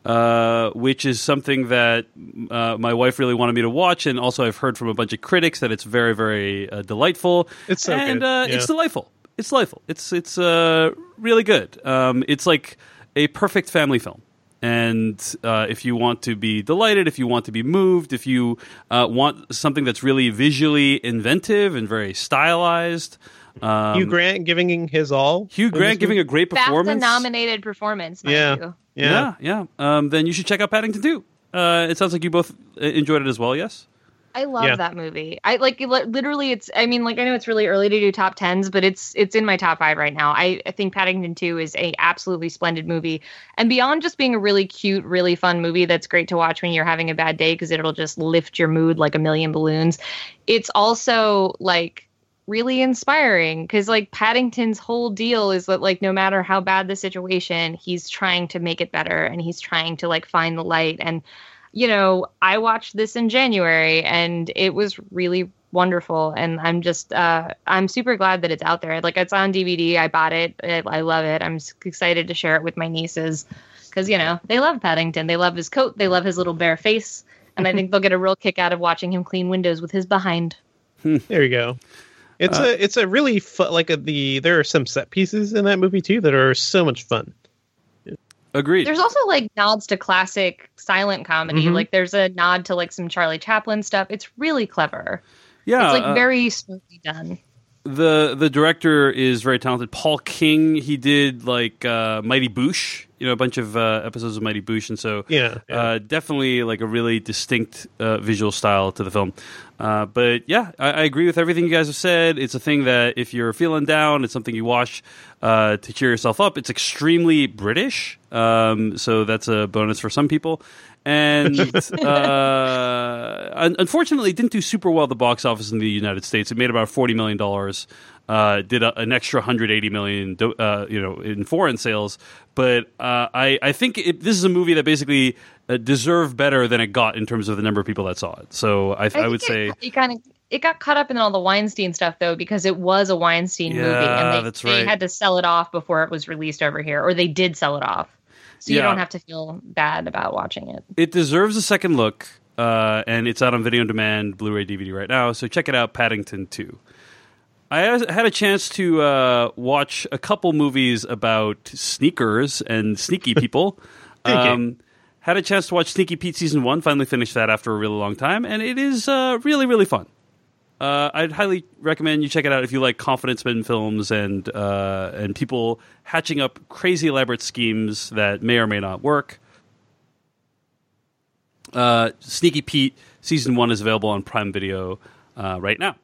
uh, which is something that uh, my wife really wanted me to watch. And also, I've heard from a bunch of critics that it's very, very uh, delightful. It's so and good, Uh, yeah. it's delightful. It's delightful. It's, it's uh, really good. Um, it's like a perfect family film. And uh, if you want to be delighted, if you want to be moved, if you uh, want something that's really visually inventive and very stylized, um, Hugh Grant giving his all. Hugh Grant giving a great BAFTA performance. nominated performance. Yeah. you. yeah. yeah, yeah. Um, then you should check out Paddington 2. Uh, it sounds like you both uh, enjoyed it as well. Yes. I love Yeah. that movie. I like literally. It's. I mean, like I know it's really early to do top tens, but it's it's in my top five right now. I, I think Paddington Two is a absolutely splendid movie, and beyond just being a really cute, really fun movie that's great to watch when you're having a bad day because it'll just lift your mood like a million balloons. It's also like really inspiring because like Paddington's whole deal is that like no matter how bad the situation, he's trying to make it better and he's trying to like find the light and you know, I watched this in January and it was really wonderful. And I'm just, uh, I'm super glad that it's out there. Like, it's on DVD. I bought it. I, I love it. I'm excited to share it with my nieces because, you know, they love Paddington. They love his coat. They love his little bare face. And I think they'll get a real kick out of watching him clean windows with his behind. There you go. It's Uh, a it's a really fun like a, the there are some set pieces in that movie too that are so much fun. Agreed. There's also like nods to classic silent comedy. Mhm. Like, there's a nod to like some Charlie Chaplin stuff. It's really clever. yeah. It's like uh, very smoothly done. the the director is very talented. Paul King. He did like uh, Mighty Boosh. You know, a bunch of uh, episodes of Mighty Boosh, and so Yeah, yeah. Uh, definitely like a really distinct uh, visual style to the film. Uh, but yeah, I, I agree with everything you guys have said. It's a thing that if you're feeling down, it's something you watch uh, to cheer yourself up. It's extremely British, um, so that's a bonus for some people. And uh, unfortunately, it didn't do super well at the box office in the United States. It made about forty million dollars. Uh, did a, an extra 180 million, do- uh, you know, in foreign sales. But uh, I, I think it, this is a movie that basically uh, deserved better than it got in terms of the number of people that saw it. So I, I, think would say, it, it kind of it got caught up in all the Weinstein stuff though because it was a Weinstein movie and they, that's they had to sell it off before it was released over here or they did sell it off. So you don't have to feel bad about watching it. it deserves a second look, uh, and it's out on video on demand, Blu-ray, DVD right now. So check it out, Paddington Two. I had a chance to uh, watch a couple movies about sneakers and sneaky people. Thinking. Um, had a chance to watch Sneaky Pete season one. Finally finished that after a really long time, and it is uh, really really fun. Uh, I'd highly recommend you check it out if you like confidence men films and uh, and people hatching up crazy elaborate schemes that may or may not work. Uh, Sneaky Pete season one is available on Prime Video uh, right now.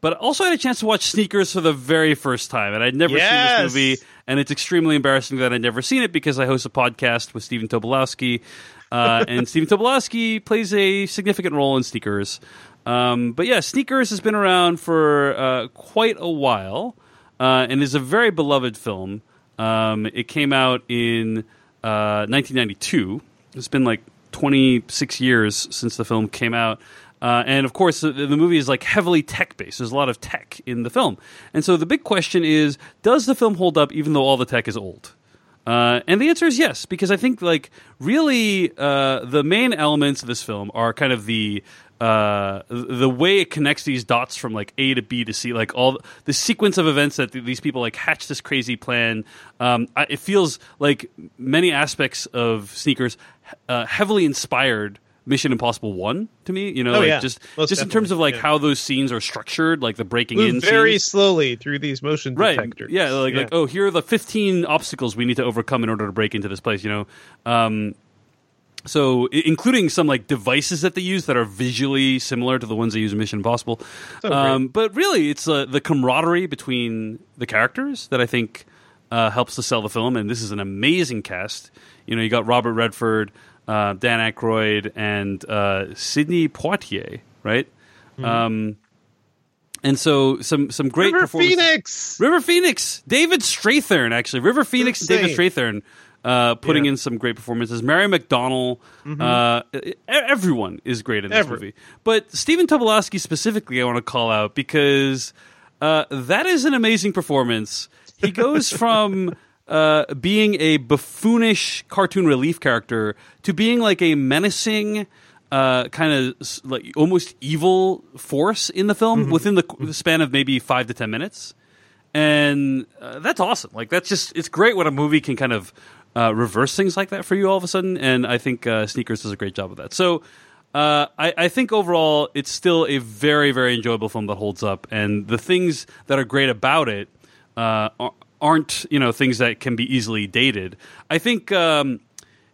But also I had a chance to watch Sneakers for the very first time, and I'd never Yes! seen this movie, and it's extremely embarrassing that I'd never seen it because I host a podcast with Stephen Tobolowsky, uh, and Stephen Tobolowsky plays a significant role in Sneakers. Um, but yeah, Sneakers has been around for uh, quite a while, uh, and is a very beloved film. Um, it came out in uh, 1992. It's been like 26 years since the film came out. Uh, and of course, the, the movie is like heavily tech based. There's a lot of tech in the film. And so the big question is does the film hold up even though all the tech is old? Uh, and the answer is yes, because I think like really uh, the main elements of this film are kind of the uh, the way it connects these dots from like A to B to C, like all the sequence of events that th- these people like hatch this crazy plan. Um, I, it feels like many aspects of sneakers uh, heavily inspired Mission Impossible One to me. You know, Oh, like yeah. just Most just in terms of like yeah. how those scenes are structured, like the breaking in Move very scenes slowly through these motion right detectors. yeah like, like oh here are the 15 obstacles we need to overcome in order to break into this place you know um, so including some like devices that they use that are visually similar to the ones they use in mission impossible So um, but really it's uh, the camaraderie between the characters that i think uh, helps to sell the film and this is an amazing cast you know you got robert redford uh, dan Aykroyd, and uh, sidney poitier right Hmm. um, and so some some great River Phoenix. River Phoenix, David Strathairn, actually. River Phoenix and David Strathairn uh, putting Yeah. in some great performances. Mary McDonnell, uh, e- everyone is great in this Every- movie. But Stephen Tobolowsky specifically, I want to call out because uh, that is an amazing performance. He goes from uh, being a buffoonish cartoon relief character to being like a menacing. Uh, kind of like almost evil force in the film within the, span of maybe five to ten minutes and uh, that's awesome. Like that's just it's great when a movie can kind of uh, reverse things like that for you all of a sudden. And I think uh, Sneakers does a great job of that. So uh, I, I think overall it's still a very very enjoyable film that holds up, and the things that are great about it uh, aren't you know things that can be easily dated. I think. Um,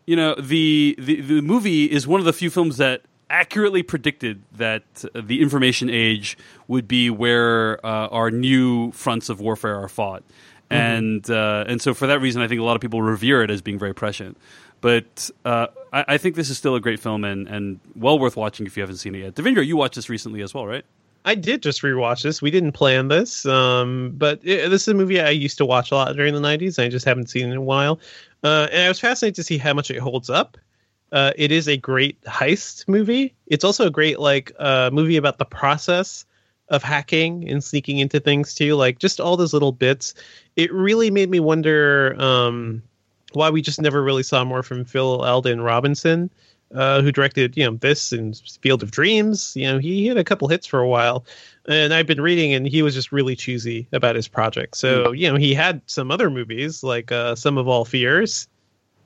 you know the, the the movie is one of the few films that accurately predicted that the information age would be where uh, our new fronts of warfare are fought, and uh, and so for that reason, I think a lot of people revere it as being very prescient. But uh, I, I think this is still a great film and, and well worth watching if you haven't seen it yet. Devindra, you watched this recently as well, right? I did just rewatch this. We didn't plan this, um, but it, this is a movie I used to watch a lot during the '90s. And I just haven't seen it in a while, uh, and I was fascinated to see how much it holds up. Uh, it is a great heist movie. It's also a great like uh, movie about the process of hacking and sneaking into things too. Like just all those little bits. It really made me wonder um, why we just never really saw more from Phil Alden Robinson uh, who directed you know this and Field of Dreams. You know, he had a couple hits for a while, and I've been reading, and he was just really choosy about his project. So you know, he had some other movies like uh, Sum of All Fears.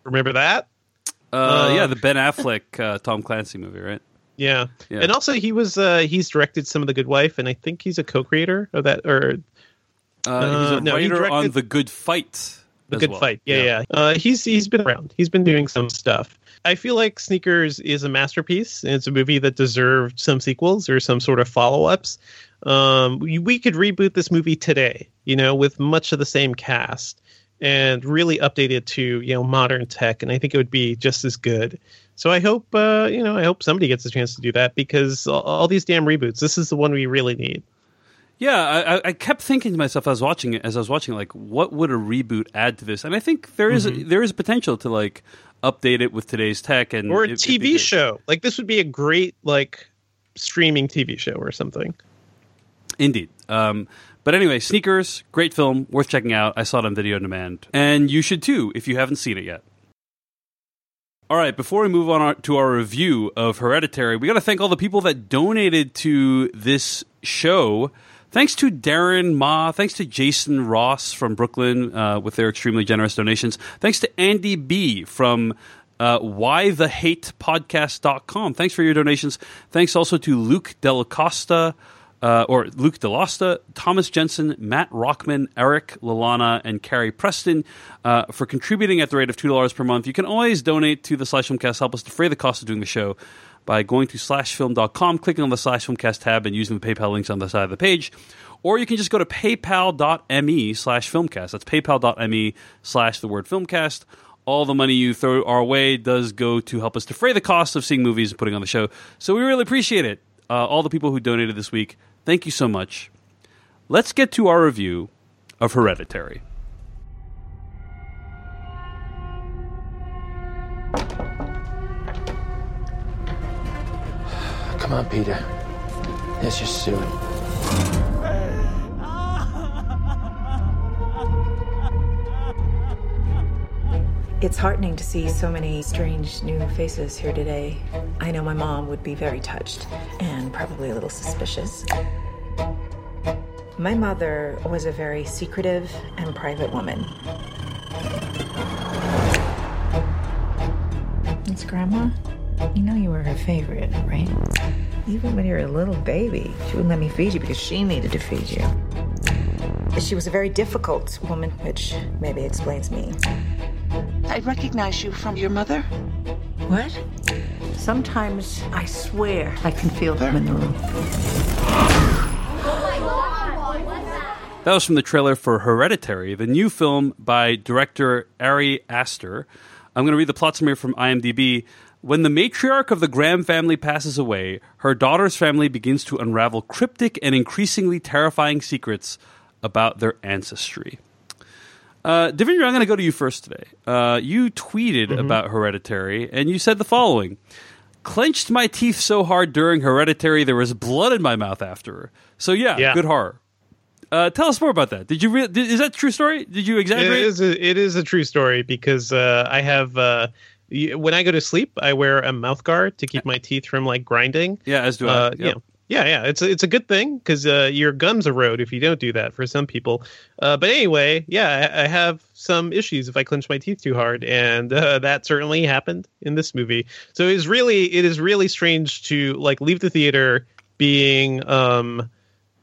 Remember that? Uh, yeah, the Ben Affleck uh, Tom Clancy movie, right? Yeah. Yeah. and also he was uh, he's directed some of The Good Wife, and I think he's a co-creator of that or Uh, he's Uh, a no, he writer on directed- The Good Fight. The Good well. Fight. Yeah, yeah. Uh, he's he's been around. He's been doing some stuff. I feel like Sneakers is a masterpiece. And it's a movie that deserved some sequels or some sort of follow ups. Um, we, we could reboot this movie today, you know, with much of the same cast and really update it to you know modern tech, and I think it would be just as good. So I hope uh, you know I hope somebody gets a chance to do that because all, all these damn reboots, this is the one we really need. Yeah, I, I- kept thinking to myself as I was watching it, as I was watching, like, what would a reboot add to this? And I think there is- Mm-hmm. there is potential to like update it with today's tech and or a it- TV good. show. Like this would be a great like streaming TV show or something. Indeed. Um, but anyway, Sneakers, great film, worth checking out. I saw it on video on demand, and you should too if you haven't seen it yet. All right, before we move on our, to our review of Hereditary, we got to thank all the people that donated to this show. Thanks to Darren Ma. Thanks to Jason Ross from Brooklyn uh, with their extremely generous donations. Thanks to Andy B from uh, whythehatepodcast.com. Thanks for your donations. Thanks also to Luke Delacosta, uh, or Luke Delosta, Thomas Jensen, Matt Rockman, Eric Lalana, and Carrie Preston uh, for contributing at the rate of $2 per month. You can always donate to the Slash Filmcast, help us defray the cost of doing the show by going to slashfilm.com, clicking on the Slash Filmcast tab, and using the PayPal links on the side of the page. Or you can just go to paypal.me slash filmcast. That's paypal.me slash the word filmcast. All the money you throw our way does go to help us defray the cost of seeing movies and putting on the show. So we really appreciate it. Uh, all the people who donated this week, thank you so much. Let's get to our review of Hereditary. Come on, Peter. Let's just do it. It's heartening to see so many strange new faces here today. I know my mom would be very touched and probably a little suspicious. My mother was a very secretive and private woman. It's Grandma. You know you were her favorite, right? Even when you were a little baby, she wouldn't let me feed you because she needed to feed you. She was a very difficult woman, which maybe explains me. I recognize you from your mother. What? Sometimes I swear I can feel them in the room. That was from the trailer for Hereditary, the new film by director Ari Aster. I'm going to read the plot summary from IMDb. When the matriarch of the Graham family passes away, her daughter's family begins to unravel cryptic and increasingly terrifying secrets about their ancestry. Uh, I'm going to go to you first today. Uh, you tweeted Mm-hmm. about Hereditary, and you said the following Clenched my teeth so hard during Hereditary, there was blood in my mouth after. So, yeah, Yeah. good horror. Uh, tell us more about that. Did you re- did, is that a true story? Did you It exaggerate? is a, it is a true story because uh, I have uh, when I go to sleep, I wear a mouth guard to keep my teeth from like grinding. Yeah, as do I. Uh, Yep. yeah. Yeah, yeah, it's a, it's a good thing because uh, your gums erode if you don't do that for some people. Uh, but anyway, yeah, I, I have some issues if I clench my teeth too hard, and uh, that certainly happened in this movie. So it is really it is really strange to like leave the theater being um,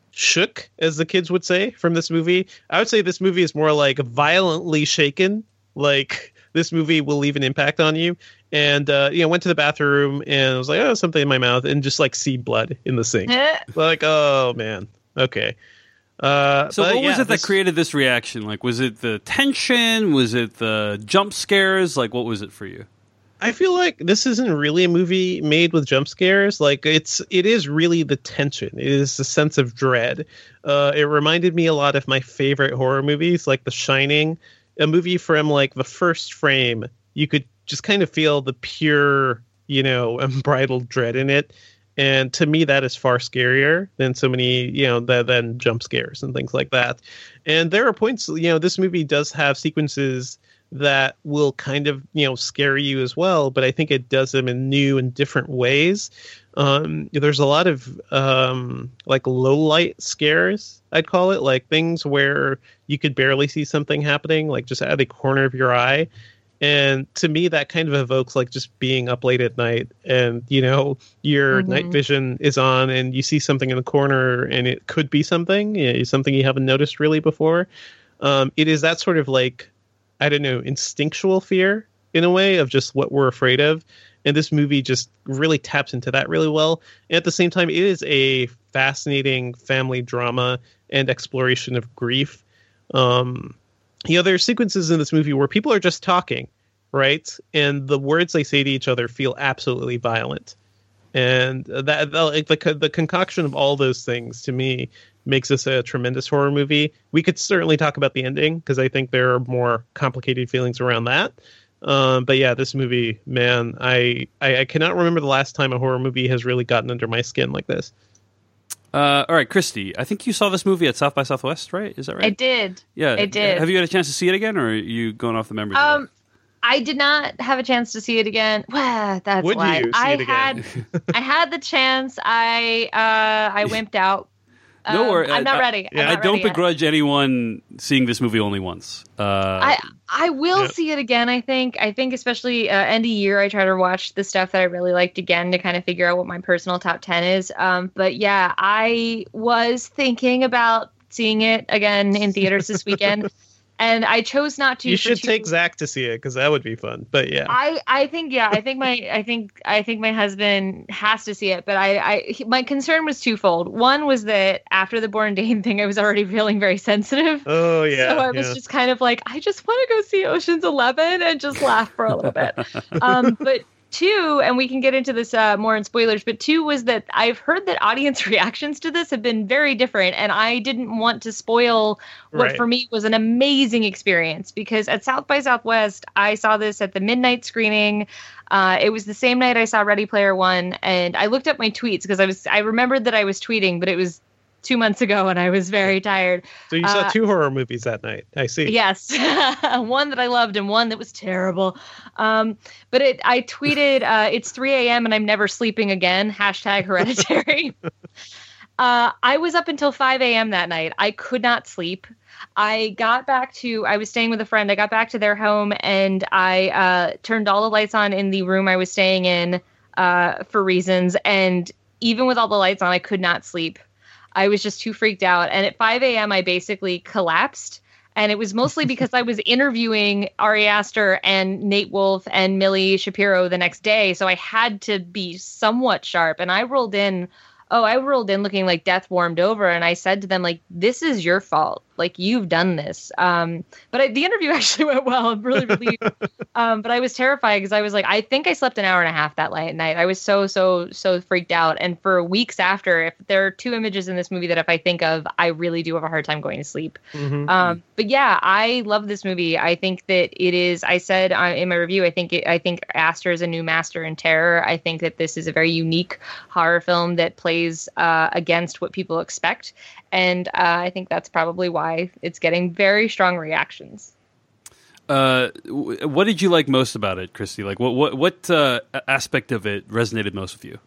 shook, as the kids would say, from this movie. I would say this movie is more like violently shaken. Like this movie will leave an impact on you. And uh, you know, went to the bathroom and I was like, oh, something in my mouth, and just like see blood in the sink. like, oh man, okay. Uh, So but what was yeah, it that created this reaction? Like, was it the tension? Was it the jump scares? Like, what was it for you? I feel like this isn't really a movie made with jump scares. Like it's it is really the tension. It is the sense of dread. Uh, it reminded me a lot of my favorite horror movies, like The Shining, a movie from like the first frame. You could just kind of feel the pure, you know, unbridled dread in it. And to me, that is far scarier than so many, you know, th- than jump scares and things like that. And there are points, you know, this movie does have sequences that will kind of you know scare you as well but i think it does them in new and different ways. Um there's a lot of um like low light scares i'd call it like things where you could barely see something happening like just out of the corner of your eye. And to me that kind of evokes like just being up late at night and you know your night vision is on and you see something in the corner and it could be something you know, something you haven't noticed really before. Um, it is that sort of like I don't know, instinctual fear in a way of just what we're afraid of. And this movie just really taps into that really well. And at the same time, it is a fascinating family drama and exploration of grief. Um, you know, there are sequences in this movie where people are just talking, right? And the words they say to each other feel absolutely violent. And that, like the the concoction of all those things to me makes this a tremendous horror movie. We could certainly talk about the ending because I think there are more complicated feelings around that. Um, but yeah, this movie, man, I, I I cannot remember the last time a horror movie has really gotten under my skin like this. Uh, all right, Kristy, I think you saw this movie at South by Southwest, right? Is that right? I did. Yeah, I did. Have you had a chance to see it again, or are you going off the memories? of Um, I did not have a chance to see it again. Well, that's Would why you see I it again? had I had the chance. I uh I wimped out No, Um, or, I'm not I- ready. I'm yeah. I don't ready yet. begrudge anyone seeing this movie only once. Uh, I I will Yeah. see it again. I think. I think especially uh, end of year, I try to watch the stuff that I really liked again to kind of figure out what my personal top ten is. Um, but yeah, I was thinking about seeing it again in theaters this weekend, and I chose not to. You should two- take Zach to see it because that would be fun. But yeah, I, I think yeah I think my I think I think my husband has to see it but I, I he- my concern was twofold one was that after the Bourdain thing I was already feeling very sensitive oh yeah, so I was yeah. just kind of like, I just want to go see Ocean's Eleven and just laugh for a little bit. Um, but two, and we can get into this uh, more in spoilers, but two was that I've heard that audience reactions to this have been very different, and I didn't want to spoil what Right. for me was an amazing experience because at South by Southwest, I saw this at the midnight screening. Uh, it was the same night I saw Ready Player One, and I looked up my tweets because I was I remembered that I was tweeting, but it was two months ago, and I was very tired. so you saw uh, two horror movies that night. I see. Yes, one that I loved and one that was terrible. Um, but it, I tweeted, uh, "It's 3 a.m. and I'm never sleeping again." Hashtag Hereditary. uh, I was up until 5 a.m. that night. I could not sleep. I got back to. I was staying with a friend. I got back to their home and I uh, turned all the lights on in the room I was staying in uh, for reasons. And even with all the lights on, I could not sleep. I was just too freaked out. And at 5 a.m., I basically collapsed. And it was mostly because I was interviewing Ari Aster and Nate Wolf and Millie Shapiro the next day. So I had to be somewhat sharp. And I rolled in. Oh, I rolled in looking like death warmed over, and I said to them, like, "This is your fault. Like, you've done this." Um, but I, the interview actually went well. I'm really relieved. um, but I was terrified because I was like, I think I slept an hour and a half that night. night. I was so so so freaked out. And for weeks after, if there are two images in this movie that if I think of, I really do have a hard time going to sleep. Mhm. Um, but yeah, I love this movie. I think that it is. I said uh, in my review, I think it, I think Aster is a new master in terror. I think that this is a very unique horror film that plays uh, against what people expect, and uh, I think that's probably why it's getting very strong reactions. uh, what did you like most about it, Kristy? Like, what what what uh, aspect of it resonated most with you?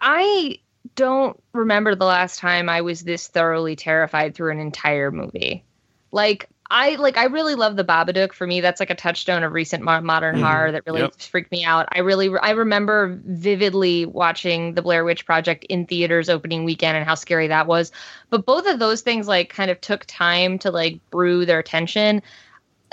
I don't remember the last time I was this thoroughly terrified through an entire movie. Like I like I really love the Babadook. For me, that's like a touchstone of recent mo- modern mm-hmm. horror that really Yep. freaked me out. I really I remember vividly watching the Blair Witch Project in theaters opening weekend and how scary that was. But both of those things like kind of took time to like brew their tension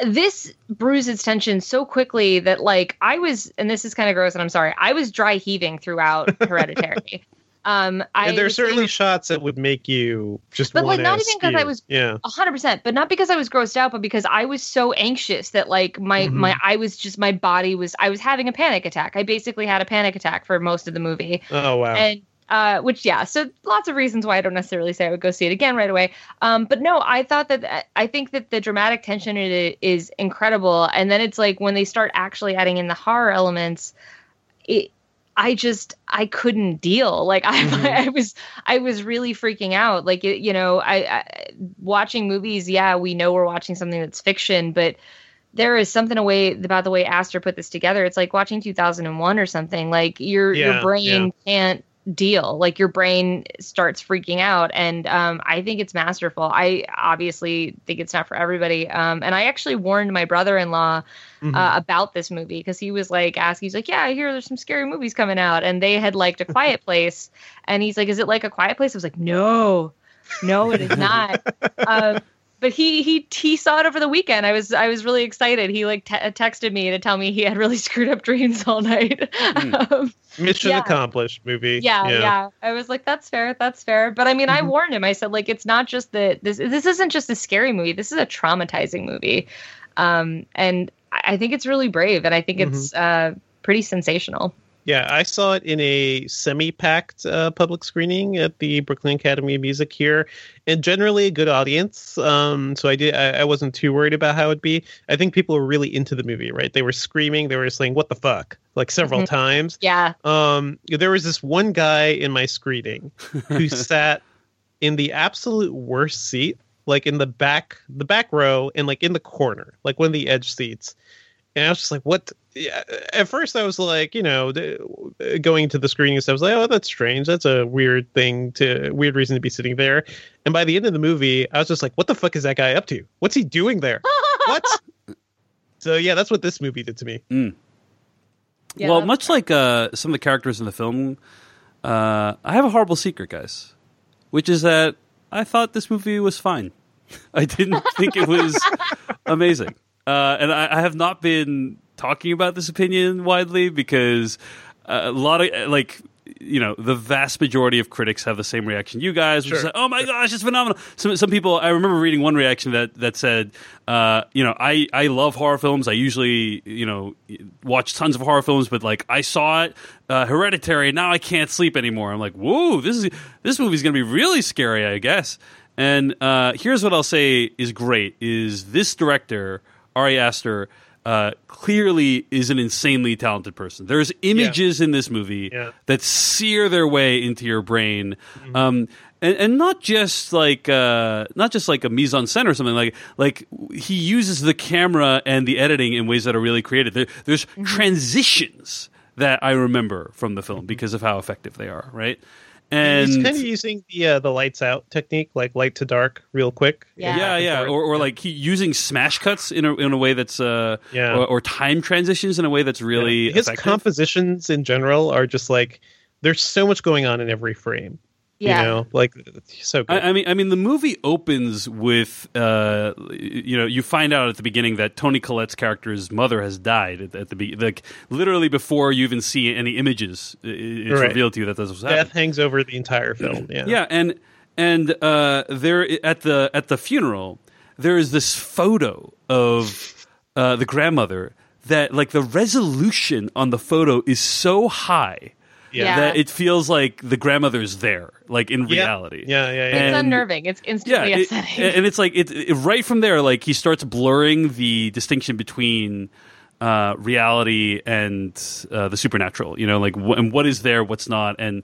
this brews its tension so quickly that like I was, and this is kind of gross, and I'm sorry, I was dry heaving throughout Hereditary. Um, I and there are certainly sitting- shots that would make you just. But, like, not even 'cause I was- Yeah. a hundred percent, but not because I was grossed out, but because I was so anxious that like my Mhm. my I was just my body was I was having a panic attack. I basically had a panic attack for most of the movie, Oh wow. and uh, which yeah, so lots of reasons why I don't necessarily say I would go see it again right away. Um, but no, I thought that I think that the dramatic tension in it is incredible, and then it's like when they start actually adding in the horror elements, it. I just I couldn't deal. Like I, Mhm. I was I was really freaking out. Like it, you know, I, I watching movies. Yeah, we know we're watching something that's fiction, but there is something away about the way Aster put this together. It's like watching 2001 or something. Like your Yeah, your brain can't deal. Like your brain starts freaking out, and um, I think it's masterful. I obviously think it's not for everybody. Um, and I actually warned my brother-in-law Mhm. uh, about this movie because he was like asking, he's like, "Yeah, I hear there's some scary movies coming out," and they had liked A Quiet Place, and he's like, "Is it like A Quiet Place?" I was like, "No, no, it is not." um, but he he he saw it over the weekend. I was I was really excited. He like te- texted me to tell me he had really screwed up dreams all night. um, Mission yeah. accomplished movie. yeah, yeah, I was like, that's fair, that's fair. But I mean, I Mhm. warned him. I said, like, it's not just that this this isn't just a scary movie. This is a traumatizing movie, um, and I I think it's really brave, and I think it's uh, pretty sensational. Yeah, I saw it in a semi-packed uh, public screening at the Brooklyn Academy of Music here, and generally a good audience. Um, so I did. I, I wasn't too worried about how it'd be. I think people were really into the movie. Right? They were screaming. They were saying "What the fuck!" like several Mhm. times. Yeah, Um, there was this one guy in my screening who sat in the absolute worst seat, like in the back, the back row, and like in the corner, like one of the edge seats. And I was just like, what? Yeah, at first, I was like, you know, the- going to the screening and stuff, I was like, oh, that's strange. That's a weird thing to, weird reason to be sitting there. And by the end of the movie, I was just like, what the fuck is that guy up to? What's he doing there? what? So yeah, that's what this movie did to me. Yeah, well, that's much like uh, some of the characters in the film, uh, I have a horrible secret, guys, which is that I thought this movie was fine. I didn't think it was amazing, uh, and I, I have not been talking about this opinion widely because uh, a lot of like. You know, the vast majority of critics have the same reaction you guys, which is like, "Oh my gosh, it's phenomenal." Some some people, I remember reading one reaction that that said, uh, "You know, I I love horror films. I usually you know watch tons of horror films, but like I saw it, uh, Hereditary, now I can't sleep anymore." I'm like, "Whoa, this is this movie's gonna be really scary, I guess." And uh, here's what I'll say is great: is this director Ari Aster uh, clearly is an insanely talented person. There's images in this movie Yeah. that sear their way into your brain. Um, and, and not just like uh, not just like a mise en scène or something like like he uses the camera and the editing in ways that are really creative. There, there's transitions that I remember from the film because of how effective they are. Right, and He's kind of using the uh, the lights out technique, like light to dark, real quick. Yeah. yeah, yeah, or, or like he using smash cuts in a in a way that's uh, Yeah. or, or time transitions in a way that's really his effective. compositions in general are just like there's so much going on in every frame. Yeah. You know, like it's so good. I, I mean, I mean, the movie opens with, uh, you know, you find out at the beginning that Toni Collette's character's mother has died at, at the be- like literally before you even see any images. i- i- It's Right. revealed to you that this was Death happening. hangs over the entire film. Yeah. Yeah, and and uh, there at the at the funeral, there is this photo of uh, the grandmother that like the resolution on the photo is so high. Yeah. That it feels like the grandmother's there, like in Yeah. reality. Yeah, yeah, yeah. It's And- unnerving. It's instantly yeah, it- and it's like it, it- right from there, like he starts blurring the distinction between uh, reality and uh, the supernatural. You know, like wh- and what is there, what's not, and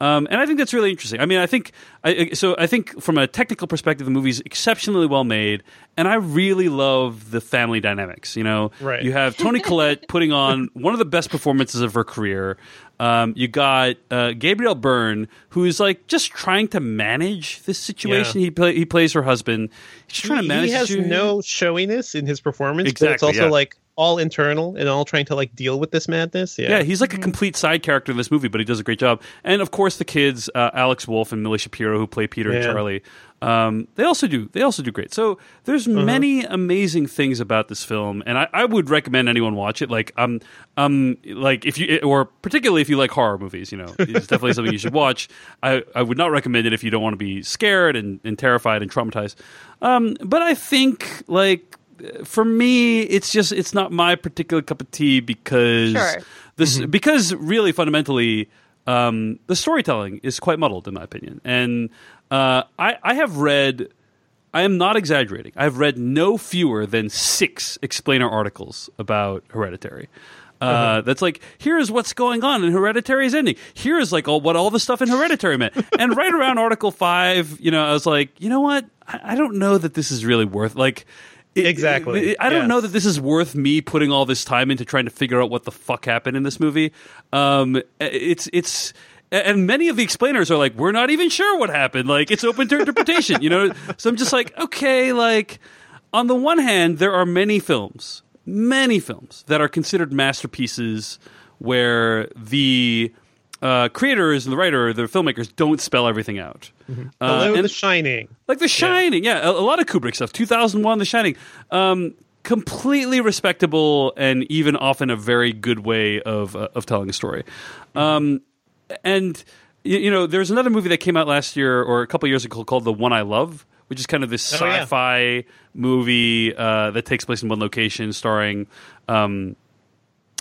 um, and I think that's really interesting. I mean, I think I, I- so. I think from a technical perspective, the movie's exceptionally well made, and I really love the family dynamics. You know, Right. you have Toni Collette putting on one of the best performances of her career. Um, you got uh, Gabriel Byrne, who is like just trying to manage this situation. Yeah. He play, he plays her husband. He's just trying to manage. he has the no showiness in his performance, but it's also yeah. like all internal and all trying to like deal with this madness. Yeah. Yeah, he's like a complete side character in this movie, but he does a great job. And of course, the kids, uh, Alex Wolff and Millie Shapiro, who play Peter and Charlie, um, they also do they also do great. So there's Uh-huh. many amazing things about this film, and I, I would recommend anyone watch it. Like um um like if you or particularly if you like horror movies, you know, it's definitely something you should watch. I, I would not recommend it if you don't want to be scared and, and terrified and traumatized. Um, but I think like for me, it's just it's not my particular cup of tea because Sure. this because really fundamentally um, the storytelling is quite muddled in my opinion, and uh, I, I have read. I am not exaggerating. I've read no fewer than six explainer articles about Hereditary. Uh, That's like here's what's going on in Hereditary's ending. Here's like all what all the stuff in Hereditary meant. and right around Article Five, you know, I was like, you know what? I, I don't know that this is really worth like. it- Exactly. it- I don't Yes. know that this is worth me putting all this time into trying to figure out what the fuck happened in this movie. Um, it's it's and many of the explainers are like, we're not even sure what happened. Like it's open to interpretation, you know. So I'm just like, okay, like on the one hand, there are many films, many films that are considered masterpieces where the uh, creators and the writer, the filmmakers, don't spell everything out. Uh, Hello, and- The Shining. like The Shining, yeah, a, a lot of Kubrick stuff. 2001, The Shining, um, completely respectable and even often a very good way of uh, of telling a story. Um, and you, you know, there's another movie that came out last year or a couple years ago called The One I Love, which is kind of this Oh, sci-fi movie uh, that takes place in one location, starring. Um,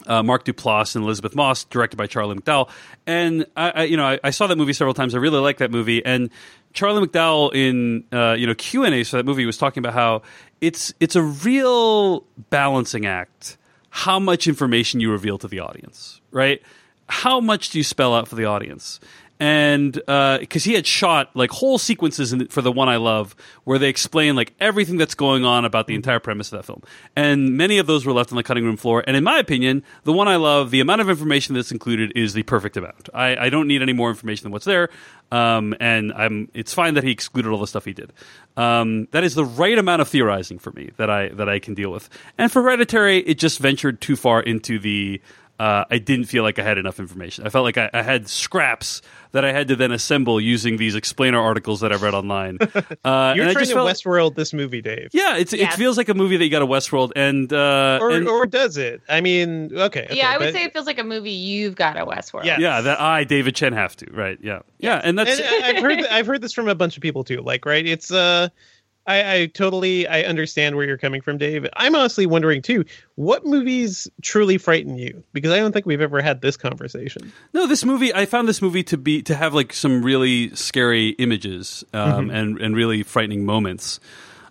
uh, Mark Duplass and Elisabeth Moss, directed by Charlie McDowell. And I, I you know, I, I saw that movie several times. I really like that movie. And Charlie McDowell in uh, you know Q and A for that movie was talking about how it's it's a real balancing act. How much information you reveal to the audience, right? How much do you spell out for the audience? and because he had shot like whole sequences in, for the one I love, where they explain like everything that's going on about the entire premise of that film, and many of those were left on the cutting room floor. And in my opinion, the one I love, the amount of information that's included is the perfect amount. I, I don't need any more information than what's there, um, and I'm. It's fine that he excluded all the stuff he did. Um, that is the right amount of theorizing for me that I that I can deal with. And for Hereditary, it just ventured too far into the uh, I didn't feel like I had enough information. I felt like I, I, had scraps that I had to then assemble using these explainer articles that I've read online. Uh, You're trying to felt, Westworld this movie, Dave. Yeah, yes. it feels like a movie that you got a Westworld, and, uh, or, and, or does it? I mean, okay. okay yeah, I would but, say it feels like a movie you've got a Westworld. Yeah, yeah, that I, David Chen, have to. Right? Yeah, yeah, and that's. And I've heard I've heard this from a bunch of people too. Like, right? It's uh I, I totally I understand where you're coming from, Dave. I'm honestly wondering too, what movies truly frighten you? Because I don't think we've ever had this conversation. No, this movie I found this movie to be to have like some really scary images um, mm-hmm. and and really frightening moments.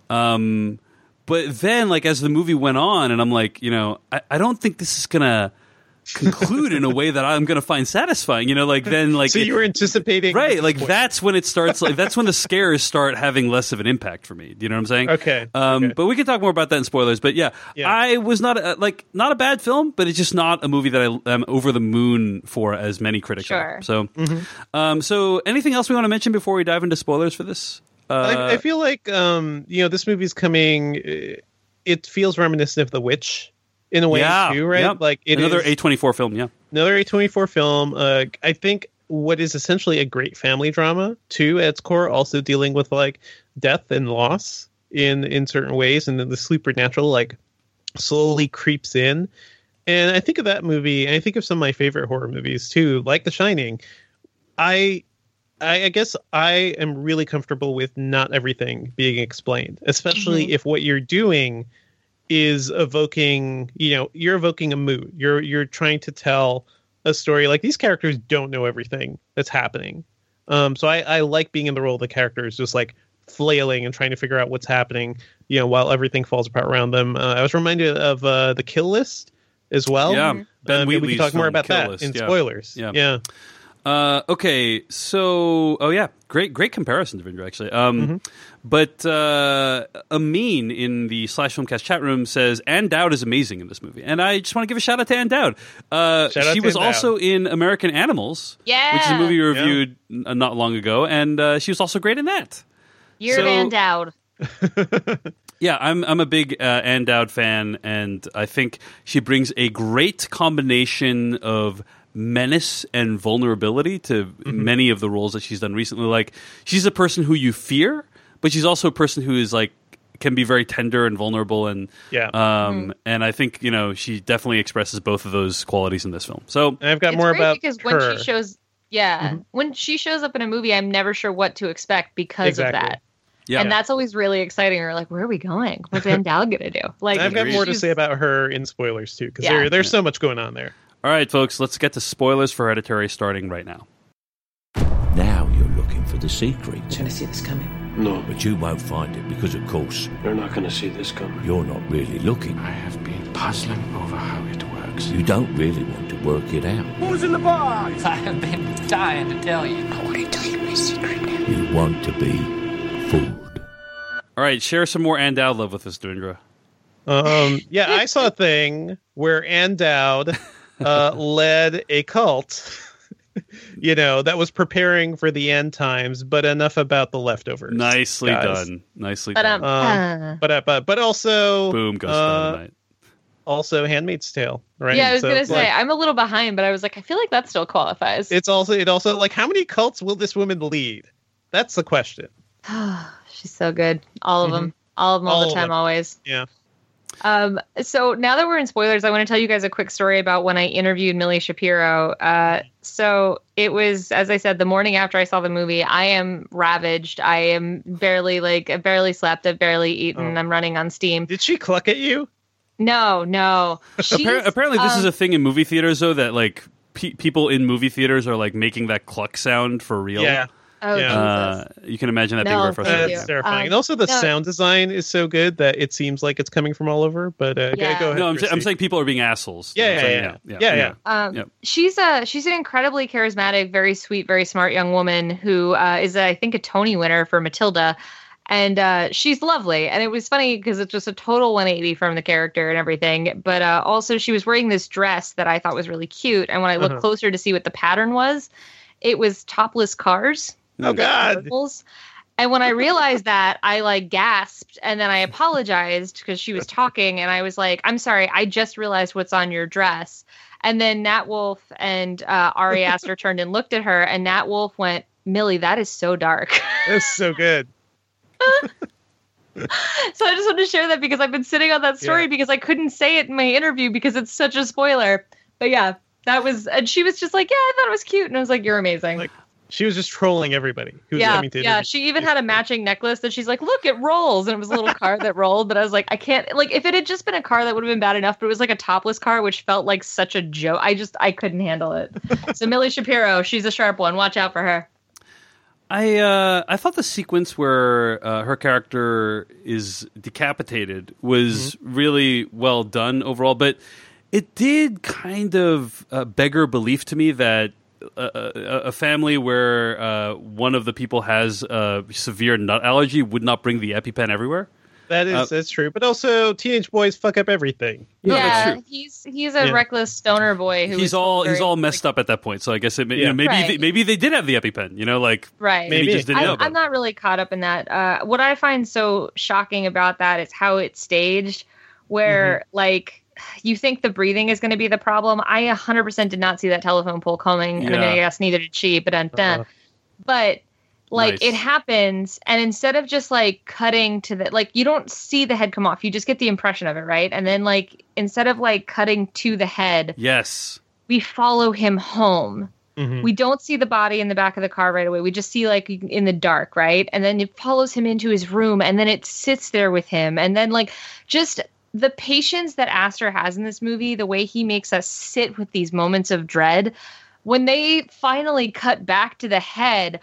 Um, but then, like as the movie went on, and I'm like, you know, I, I don't think this is gonna conclude in a way that I'm going to find satisfying. You know, like then like so you were anticipating right? Like that's when it starts. Like that's when the scares start having less of an impact for me. Do you know what I'm saying? Okay. Um, okay. But we can talk more about that in spoilers. But yeah, yeah. I was not a, like not a bad film, but it's just not a movie that I am over the moon for as many critics sure. are. So, mm-hmm. um, so anything else we want to mention before we dive into spoilers for this? Uh, I, I, feel like um, you know this movie's coming. It feels reminiscent of The Witch in a way yeah, too, right? Yep. Like another A twenty four film, yeah. Another A twenty four film. Uh, I think what is essentially a great family drama too at its core, also dealing with like death and loss in in certain ways, and then the supernatural like slowly creeps in. And I think of that movie, and I think of some of my favorite horror movies too, like The Shining. I I, guess I am really comfortable with not everything being explained, especially mm-hmm. if what you're doing is evoking you know you're evoking a mood. You're you're trying to tell a story. Like these characters don't know everything that's happening. Um so i i like being in the role of the characters just like flailing and trying to figure out what's happening you know while everything falls apart around them. Uh, i was reminded of uh the kill list as well. Yeah. Ben um, we can talk more about that list. in yeah. spoilers. Yeah. Yeah uh, okay, so oh yeah, great great comparison, Devindra. Actually, um, mm-hmm. but uh, Amin in the Slash Filmcast chat room says Ann Dowd is amazing in this movie, and I just want to give a shout out to Ann Dowd. Uh, she was also Dowd. in American Animals, yeah, which is a movie you reviewed yeah. not long ago, and uh, she was also great in that. You're so, Ann Dowd. Yeah, I'm I'm a big uh, Ann Dowd fan, and I think she brings a great combination of menace and vulnerability to mm-hmm. many of the roles that she's done recently. Like she's a person who you fear, but she's also a person who is like can be very tender and vulnerable and yeah um mm-hmm. and I think you know she definitely expresses both of those qualities in this film. So and I've got it's more about because her. when she shows yeah mm-hmm. when she shows up in a movie I'm never sure what to expect because exactly. of that. Yeah. And that's always really exciting. We're like, where are we going? What's Ann Dowd gonna do? Like, I've got more to say about her in spoilers too, because yeah. there, there's so much going on there. All right, folks, let's get to spoilers for Hereditary starting right now. Now you're looking for the secret. You're going to see this coming? No. But you won't find it because, of course, you're not going to see this coming. You're not really looking. I have been puzzling over how it works. You don't really want to work it out. Who's in the box? I have been dying to tell you. I want to tell you my secret. You want to be fooled. All right, share some more Ann Dowd love with us, Devindra. Um, yeah, I saw a thing where Ann Dowd uh, led a cult, you know, that was preparing for the end times, but enough about the leftovers. Nicely guys. done. Nicely but, done. Um, uh, but, uh, but but also boom goes uh, also Handmaid's Tale, right? Yeah, I was so, gonna say like, I'm a little behind, but I was like, I feel like that still qualifies. It's also it also like how many cults will this woman lead? That's the question. She's so good. All of mm-hmm. them. All of them all, all the time, always. Yeah. Um, so now that we're in spoilers, I want to tell you guys a quick story about when I interviewed Milly Shapiro. Uh, so it was, as I said, the morning after I saw the movie. I am ravaged. I am barely like, I've barely slept. I've barely eaten. Oh. I'm running on steam. Did she cluck at you? No, no. Appar- apparently, this um, is a thing in movie theaters, though, that like pe- people in movie theaters are like making that cluck sound for real. Yeah. Oh, Yeah. Jesus. Uh, you can imagine that being No, very frustrating. you. That's terrifying. Um, and also, the no. sound design is so good that it seems like it's coming from all over. But uh, go- Yeah. go ahead. No, I'm, Kristy. I'm saying people are being assholes. Yeah, I'm yeah, saying, yeah. Yeah, yeah. Um, Yep. She's a she's an incredibly charismatic, very sweet, very smart young woman who uh, is, I think, a Tony winner for Matilda, and uh, she's lovely. And it was funny because it's just a total 180 from the character and everything. But uh, also, she was wearing this dress that I thought was really cute. And when I looked Uh-huh. closer to see what the pattern was, it was topless cars. Oh God. circles. And when I realized that, I like gasped and then I apologized because she was talking and I was like, I'm sorry, I just realized what's on your dress. And then Nat Wolff and uh, Ari Aster turned and looked at her, and Nat Wolff went, Milly, that is so dark. That's so good. so I just wanted to share that because I've been sitting on that story Yeah. because I couldn't say it in my interview because it's such a spoiler. But yeah, that was, and she was just like, Yeah, I thought it was cute. And I was like, You're amazing. Like, She was just trolling everybody who was yeah, coming to yeah. She even had a matching necklace that she's like, "Look, it rolls," and it was a little car that rolled. But I was like, I can't. Like, if it had just been a car, that would have been bad enough. But it was like a topless car, which felt like such a joke. I just, I couldn't handle it. so Milly Shapiro, she's a sharp one. Watch out for her. I uh, I thought the sequence where uh, her character is decapitated was really well done overall, but it did kind of uh, beggar belief to me that a, a, a family where uh, one of the people has a severe nut allergy would not bring the EpiPen everywhere. That is Uh, that's true. But also, teenage boys fuck up everything. No, yeah, he's he's a Yeah. reckless stoner boy who he's all he's all messed up at that point. So I guess it, may- you know, maybe Right. they, maybe they did have the EpiPen. You know, like right. maybe, Maybe. just didn't I, about I'm not really caught up in that. Uh, what I find so shocking about that is how it's staged, where Mm-hmm. like you think the breathing is going to be the problem. I 100% did not see that telephone pole coming, and I mean, I guess neither did she. But. Uh-huh. but like Nice. it happens, and instead of just like cutting to the like, you don't see the head come off. You just get the impression of it, right? And then like instead of like cutting to the head, Yes. we follow him home Mhm. we don't see the body in the back of the car right away. We just see like in the dark, right? And then it follows him into his room and then it sits there with him. And then like just the patience that Aster has in this movie, the way he makes us sit with these moments of dread, when they finally cut back to the head,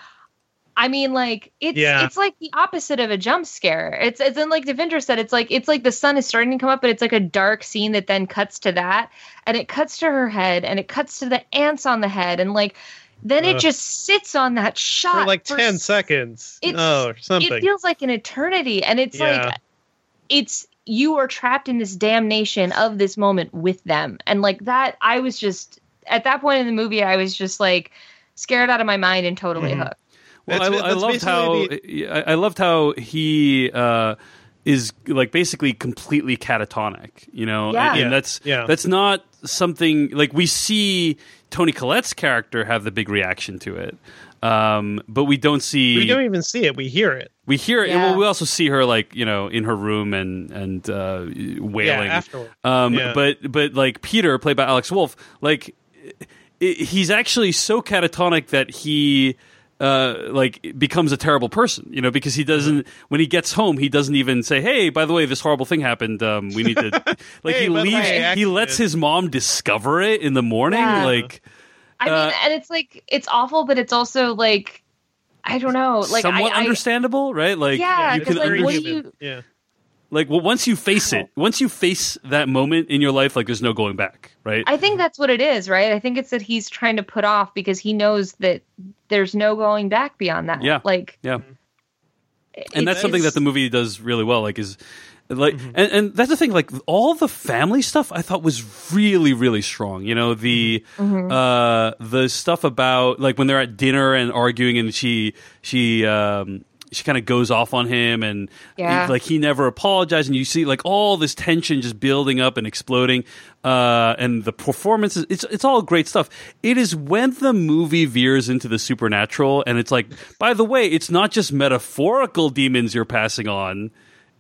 I mean, like it's Yeah. it's like the opposite of a jump scare. It's it's in like Devindra said, it's like it's like the sun is starting to come up, but it's like a dark scene that then cuts to that, and it cuts to her head, and it cuts to the ants on the head, and like then it just sits on that shot for like for ten s- seconds. It's- oh, something. It feels like an eternity, and it's Yeah. like it's you are trapped in this damnation of this moment with them, and like that. I was just at that point in the movie, I was just like scared out of my mind and totally Mhm. hooked. Well, That's- I, I loved how basically I, I loved how he uh, is like basically completely catatonic. You know, Yeah. and, and that's Yeah. that's not something like we see Toni Collette's character have the big reaction to it, um, but we don't see we don't even see it. We hear it. we hear it. Yeah. Well, we also see her like you know in her room and and uh, wailing. Yeah, afterward. Um, Yeah. But but like Peter, played by Alex Wolff, like i he's actually so catatonic that he uh like becomes a terrible person you know because he doesn't when he gets home he doesn't even say hey by the way this horrible thing happened um we need to like Hey, he leaves he lets his mom discover it in the morning Yeah. like I mean, Uh, and it's like it's awful, but it's also like I don't know, like somewhat I, I, understandable right like Yeah, you 'cause, can like, Very what do you- Yeah. like well, once you face it once you face that moment in your life like there's no going back right I think that's what it is, right? I think it's that he's trying to put off because he knows that there's no going back beyond that. Yeah. like yeah and that's something that the movie does really well like is like Mm-hmm. and, and that's the thing like all the family stuff i thought was really really strong you know the Mm-hmm. uh the stuff about like when they're at dinner and arguing and she she um she kind of goes off on him and Yeah. he- like he never apologized and you see like all this tension just building up and exploding uh and the performances it's it's all great stuff it is when the movie veers into the supernatural and it's like by the way it's not just metaphorical demons you're passing on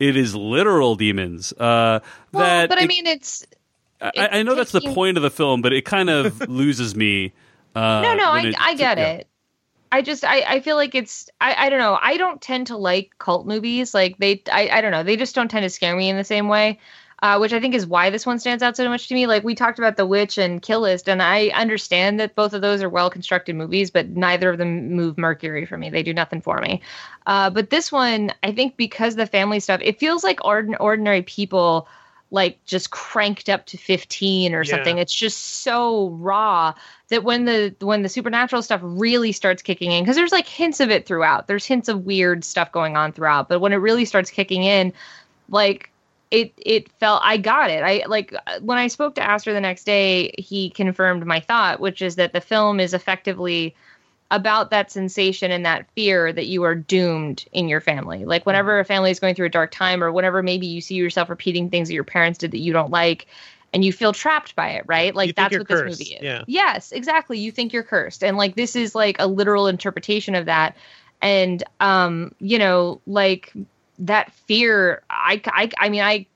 it is literal demons uh well, that but I it- mean, it's I, I know that's the point of the film but it kind of loses me uh no, no, I it- I get yeah. it. I just I, I feel like it's I, I don't know I don't tend to like cult movies like they I, I don't know they just don't tend to scare me in the same way uh, which I think is why this one stands out so much to me. Like we talked about The Witch and Kill List, and I understand that both of those are well constructed movies, but neither of them move Mercury for me. They do nothing for me. Uh, but this one, I think because the family stuff, it feels like ordin- ordinary people like just cranked up to 15 or Yeah. something it's just so raw that when the when the supernatural stuff really starts kicking in because there's like hints of it throughout there's hints of weird stuff going on throughout but when it really starts kicking in like it it felt i got it i like when i spoke to Aster the next day he confirmed my thought which is that the film is effectively about that sensation and that fear that you are doomed in your family. Like whenever a family is going through a dark time or whenever maybe you see yourself repeating things that your parents did that you don't like and you feel trapped by it, right? Like that's what cursed, this movie is. yeah. Yes, exactly. You think you're cursed. And like this is like a literal interpretation of that. And um, you know, like that fear I I I mean I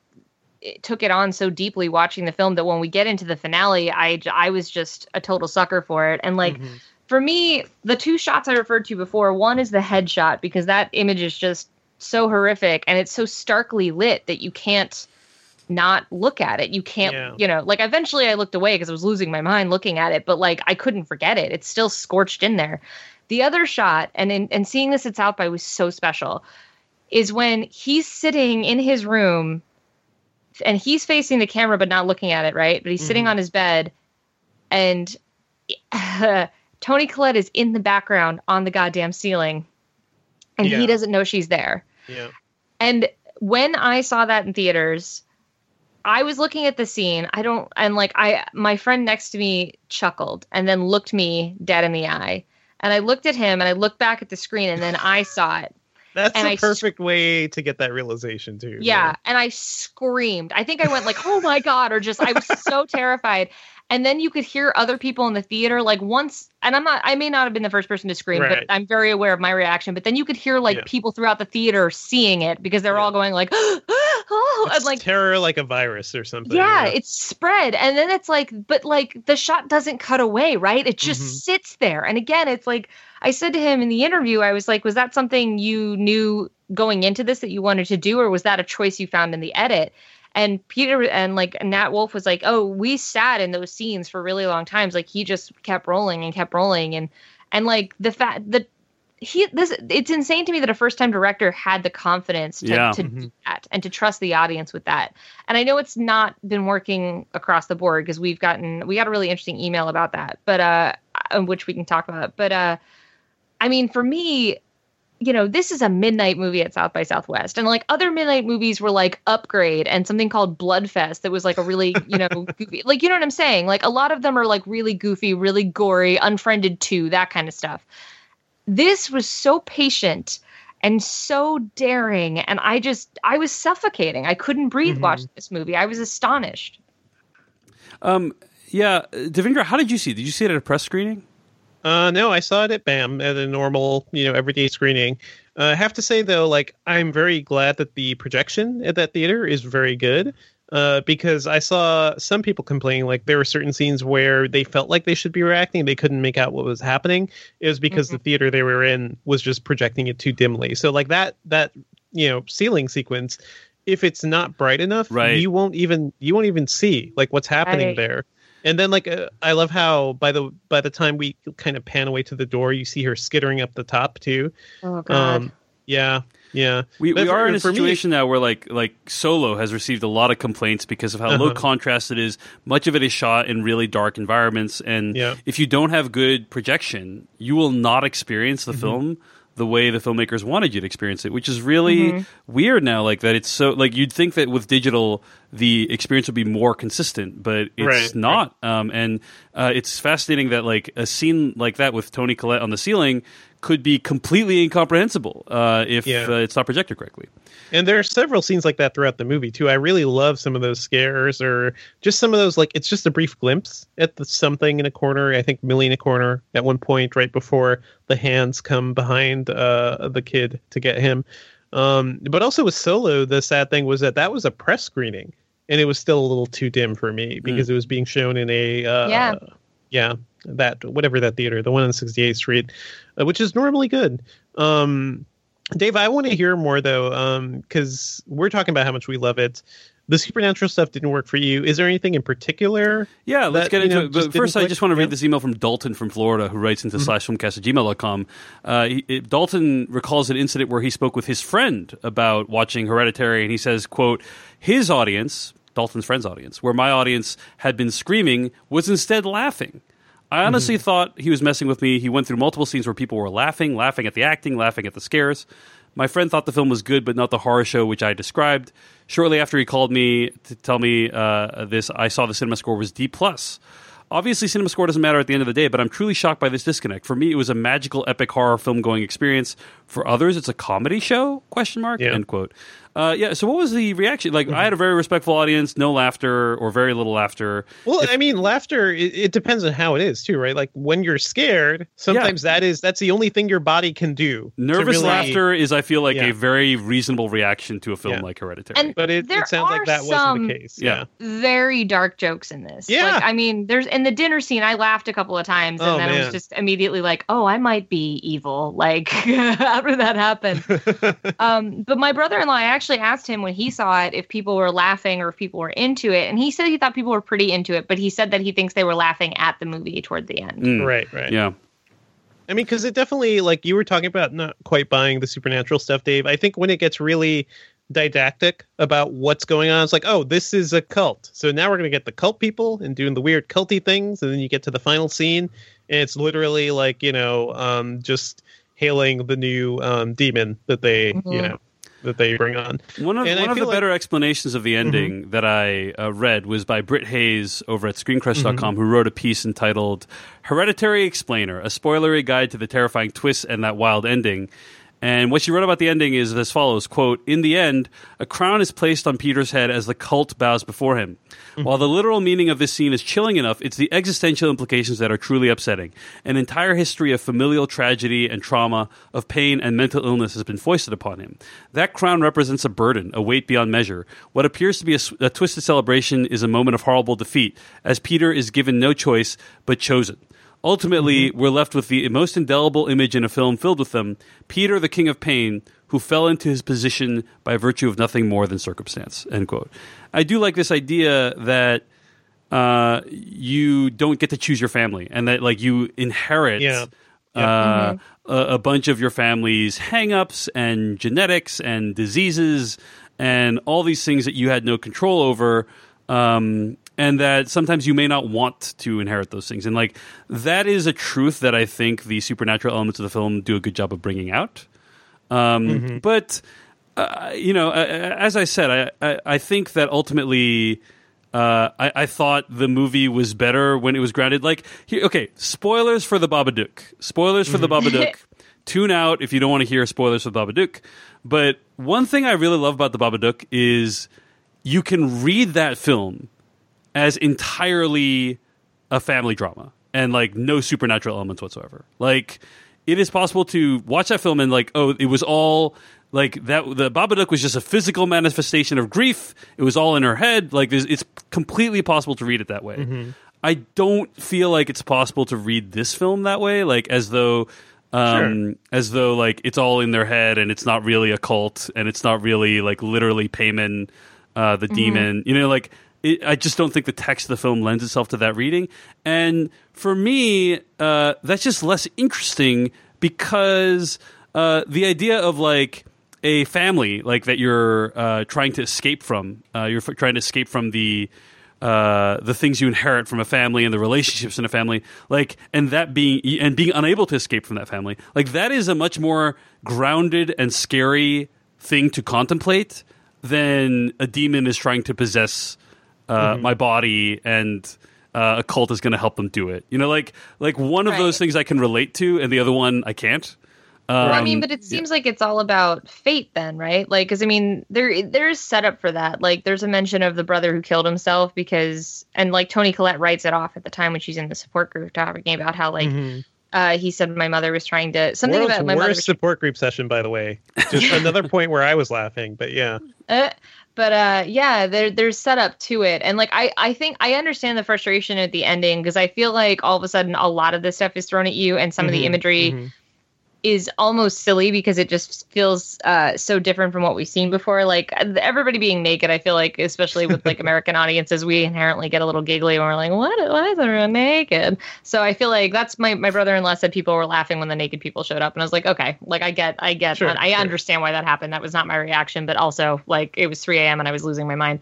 it took it on so deeply watching the film that when we get into the finale, I I was just a total sucker for it. And like mm-hmm. for me, the two shots I referred to before, one is the headshot because that image is just so horrific and it's so starkly lit that you can't not look at it. You can't, Yeah. you know, like eventually I looked away because I was losing my mind looking at it, but like I couldn't forget it. It's still scorched in there. The other shot, and in, and seeing this at South by was so special, is when he's sitting in his room and he's facing the camera but not looking at it, right? But he's sitting Mhm. on his bed and Toni Collette is in the background on the goddamn ceiling and Yeah. he doesn't know she's there. Yeah. And when I saw that in theaters, I was looking at the scene. I don't and like I my friend next to me chuckled and then looked me dead in the eye. And I looked at him and I looked back at the screen and then I saw it. That's And the I perfect way to get that realization too. Yeah, and I screamed. I think I went like, "Oh my god!" or just I was so terrified. And then you could hear other people in the theater like once, and I'm not. I may not have been the first person to scream, Right. but I'm very aware of my reaction. But then you could hear like Yeah. people throughout the theater seeing it because they're all going like, "Oh!" It's like terror like a virus or something. yeah, it's spread. And then it's like, but like the shot doesn't cut away, right? It just Mhm. sits there. And again, it's like I said to him in the interview, I was like, was that something you knew going into this that you wanted to do, or was that a choice you found in the edit? And Peter and like Nat Wolff was like, oh, we sat in those scenes for really long times. Like he just kept rolling and kept rolling. And and like the fact that he this it's insane to me that a first time director had the confidence to, Yeah. to Mm-hmm. do that and to trust the audience with that. And I know it's not been working across the board because we've gotten we got a really interesting email about that, but uh, uh, which we can talk about. But uh, I mean, for me, you know, this is a midnight movie at South by Southwest, and like other midnight movies were like Upgrade and something called Bloodfest that was like a really, you know, goofy, like you know what I'm saying. Like a lot of them are like really goofy, really gory, Unfriended two, that kind of stuff. This was so patient and so daring, and I just I was suffocating. I couldn't breathe Mhm. watching this movie. I was astonished. Um, yeah, Devindra, how did you see it? Did you see it at a press screening? Uh, no, I saw it at BAM at a normal, you know, everyday screening. Uh, I have to say though, like I'm very glad that the projection at that theater is very good. Uh, because I saw some people complaining like there were certain scenes where they felt like they should be reacting, they couldn't make out what was happening. It was because the theater they were in was just projecting it too dimly. So like that that you know ceiling sequence, if it's not bright enough, Right. you won't even you won't even see like what's happening Right. there. And then like uh, I love how by the by the time we kind of pan away to the door, you see her skittering up the top too. Oh Um, yeah, yeah. We, But we for- are in a for me- situation now where like like Solo has received a lot of complaints because of how low Uh-huh. contrast it is. Much of it is shot in really dark environments, and Yeah. if you don't have good projection, you will not experience the Mhm. film the way the filmmakers wanted you to experience it, which is really Mhm. weird now. Like that, it's so like you'd think that with digital the experience would be more consistent, but it's Right, not. Um, and uh, it's fascinating that like a scene like that with Toni Collette on the ceiling could be completely incomprehensible uh, if Yeah. uh, it's not projected correctly. And there are several scenes like that throughout the movie too. I really love some of those scares or just some of those like it's just a brief glimpse at the something in a corner. I think Milly in a corner at one point right before the hands come behind uh, the kid to get him. Um, but also with Solo, the sad thing was that that was a press screening, and it was still a little too dim for me because it was being shown in a uh, Yeah. Yeah that whatever that theater, the one on 68th Street, uh, which is normally good. Um, Dave, I want to hear more though, because we're talking about how much we love it. the supernatural stuff didn't work for you. Is there anything in particular? Yeah, let's that, get you into know, it. But first, I just want to read Yeah. Mm-hmm. this email from Dalton from Florida, who writes into slashfilmcast at gmail.com. Uh, he, it- Dalton recalls an incident where he spoke with his friend about watching Hereditary, and he says, quote, his audience, Dalton's friend's audience, where my audience had been screaming, was instead laughing. I honestly Mm-hmm. thought he was messing with me. He went through multiple scenes where people were laughing, laughing at the acting, laughing at the scares. My friend thought the film was good, but not the horror show which I described. Shortly after he called me to tell me uh, this, I saw the CinemaScore was D plus. Obviously, CinemaScore doesn't matter at the end of the day, but I'm truly shocked by this disconnect. For me, it was a magical, epic horror film going experience. For others, it's a comedy show? Question mark. Yeah. End quote. Uh, yeah. So, what was the reaction? Like, I had a very respectful audience, no laughter or very little laughter. Well, I mean, laughter. It, it depends on how it is too, right? Like when you're scared, sometimes that is that's the only thing your body can do. Nervous really- laughter is, I feel like, Yeah. a very reasonable reaction to a film Yeah. like Hereditary. And But it, there it sounds are like that some wasn't the case. Yeah. Yeah. very dark jokes in this. Yeah. Like, I mean, there's in the dinner scene, I laughed a couple of times, and Oh, then I was just immediately like, "Oh, I might be evil." Like after that happened. um, but my brother-in-law, I actually asked him when he saw it if people were laughing or if people were into it, and he said he thought people were pretty into it, but he said that he thinks they were laughing at the movie toward the end. Mm. Right. Right. yeah. I mean, because it definitely, like you were talking about, not quite buying the supernatural stuff, Dave. I think when it gets really didactic about what's going on, it's like, oh, this is a cult. So now we're going to get the cult people and doing the weird culty things, and then you get to the final scene, and it's literally like you know, um, just hailing the new um, demon that they, you Mhm. know, that they bring on. One of, And one of the like- Mm-hmm. better explanations of the ending that I uh, read was by Britt Hayes over at ScreenCrush.com, Mm-hmm. who wrote a piece entitled Hereditary Explainer, a spoilery guide to the terrifying twists and that wild ending. And what she wrote about the ending is as follows quote, In the end, a crown is placed on Peter's head as the cult bows before him. Mm. While the literal meaning of this scene is chilling enough, it's the existential implications that are truly upsetting. An entire history of familial tragedy and trauma, of pain and mental illness has been foisted upon him. That crown represents a burden, a weight beyond measure. What appears to be a twisted celebration is a moment of horrible defeat, as Peter is given no choice but chosen. Ultimately, we're left with the most indelible image in a film filled with them Peter, the king of pain, who fell into his position by virtue of nothing more than circumstance. End quote. I do like this idea that uh, you don't get to choose your family and that like you inherit Yeah. uh, a, a bunch of your family's hangups and genetics and diseases and all these things that you had no control over. Um, and that sometimes you may not want to inherit those things. And like that is a truth that I think the supernatural elements of the film do a good job of bringing out. Um, But uh, you know, uh, as I said, I, I, I think that ultimately. Uh, I, I thought the movie was better when it was grounded. Like, here, okay, spoilers for the Babadook. Spoilers for the Babadook. Tune out if you don't want to hear spoilers for the Babadook. But one thing I really love about the Babadook is you can read that film as entirely a family drama and like no supernatural elements whatsoever. Like it is possible to watch that film and like oh it was all like that the Babadook was just a physical manifestation of grief. It was all in her head. Like it's completely possible to read it that way. I don't feel like it's possible to read this film that way like as though um as though like it's all in their head and it's not really a cult and it's not really like literally Paimon uh the demon. You know like it, I just don't think the text of the film lends itself to that reading. And for me, uh, that's just less interesting because uh, the idea of like a family like that you're uh, trying to escape from, uh, you're f- trying to escape from the uh, the things you inherit from a family and the relationships in a family, like, and that being and being unable to escape from that family, like that is a much more grounded and scary thing to contemplate than a demon is trying to possess uh, my body and uh, a cult is going to help them do it. You know, like like one of those things I can relate to, and the other one I can't. Um, I mean, but it seems like it's all about fate, then, right? Like, because I mean, there there's setup for that. Like, there's a mention of the brother who killed himself because, and like Toni Collette writes it off at the time when she's in the support group talking about how like Mhm. uh, he said my mother was trying to something World's about my mother. worst Was, support group session, by the way. Just another point where I was laughing, but yeah. uh, but uh, yeah, there there's setup to it, and like I I think I understand the frustration at the ending because I feel like all of a sudden a lot of this stuff is thrown at you, and some of the Mhm, imagery. mhm. Is almost silly because it just feels uh, so different from what we've seen before. Like everybody being naked, I feel like, especially with like American audiences, we inherently get a little giggly when we're like, "What? Why is everyone naked?" So I feel like that's my my brother-in-law said people were laughing when the naked people showed up, and I was like, "Okay, like I get, I get, Sure, that. I sure. understand why that happened. That was not my reaction, but also like it was 3 a.m. and I was losing my mind."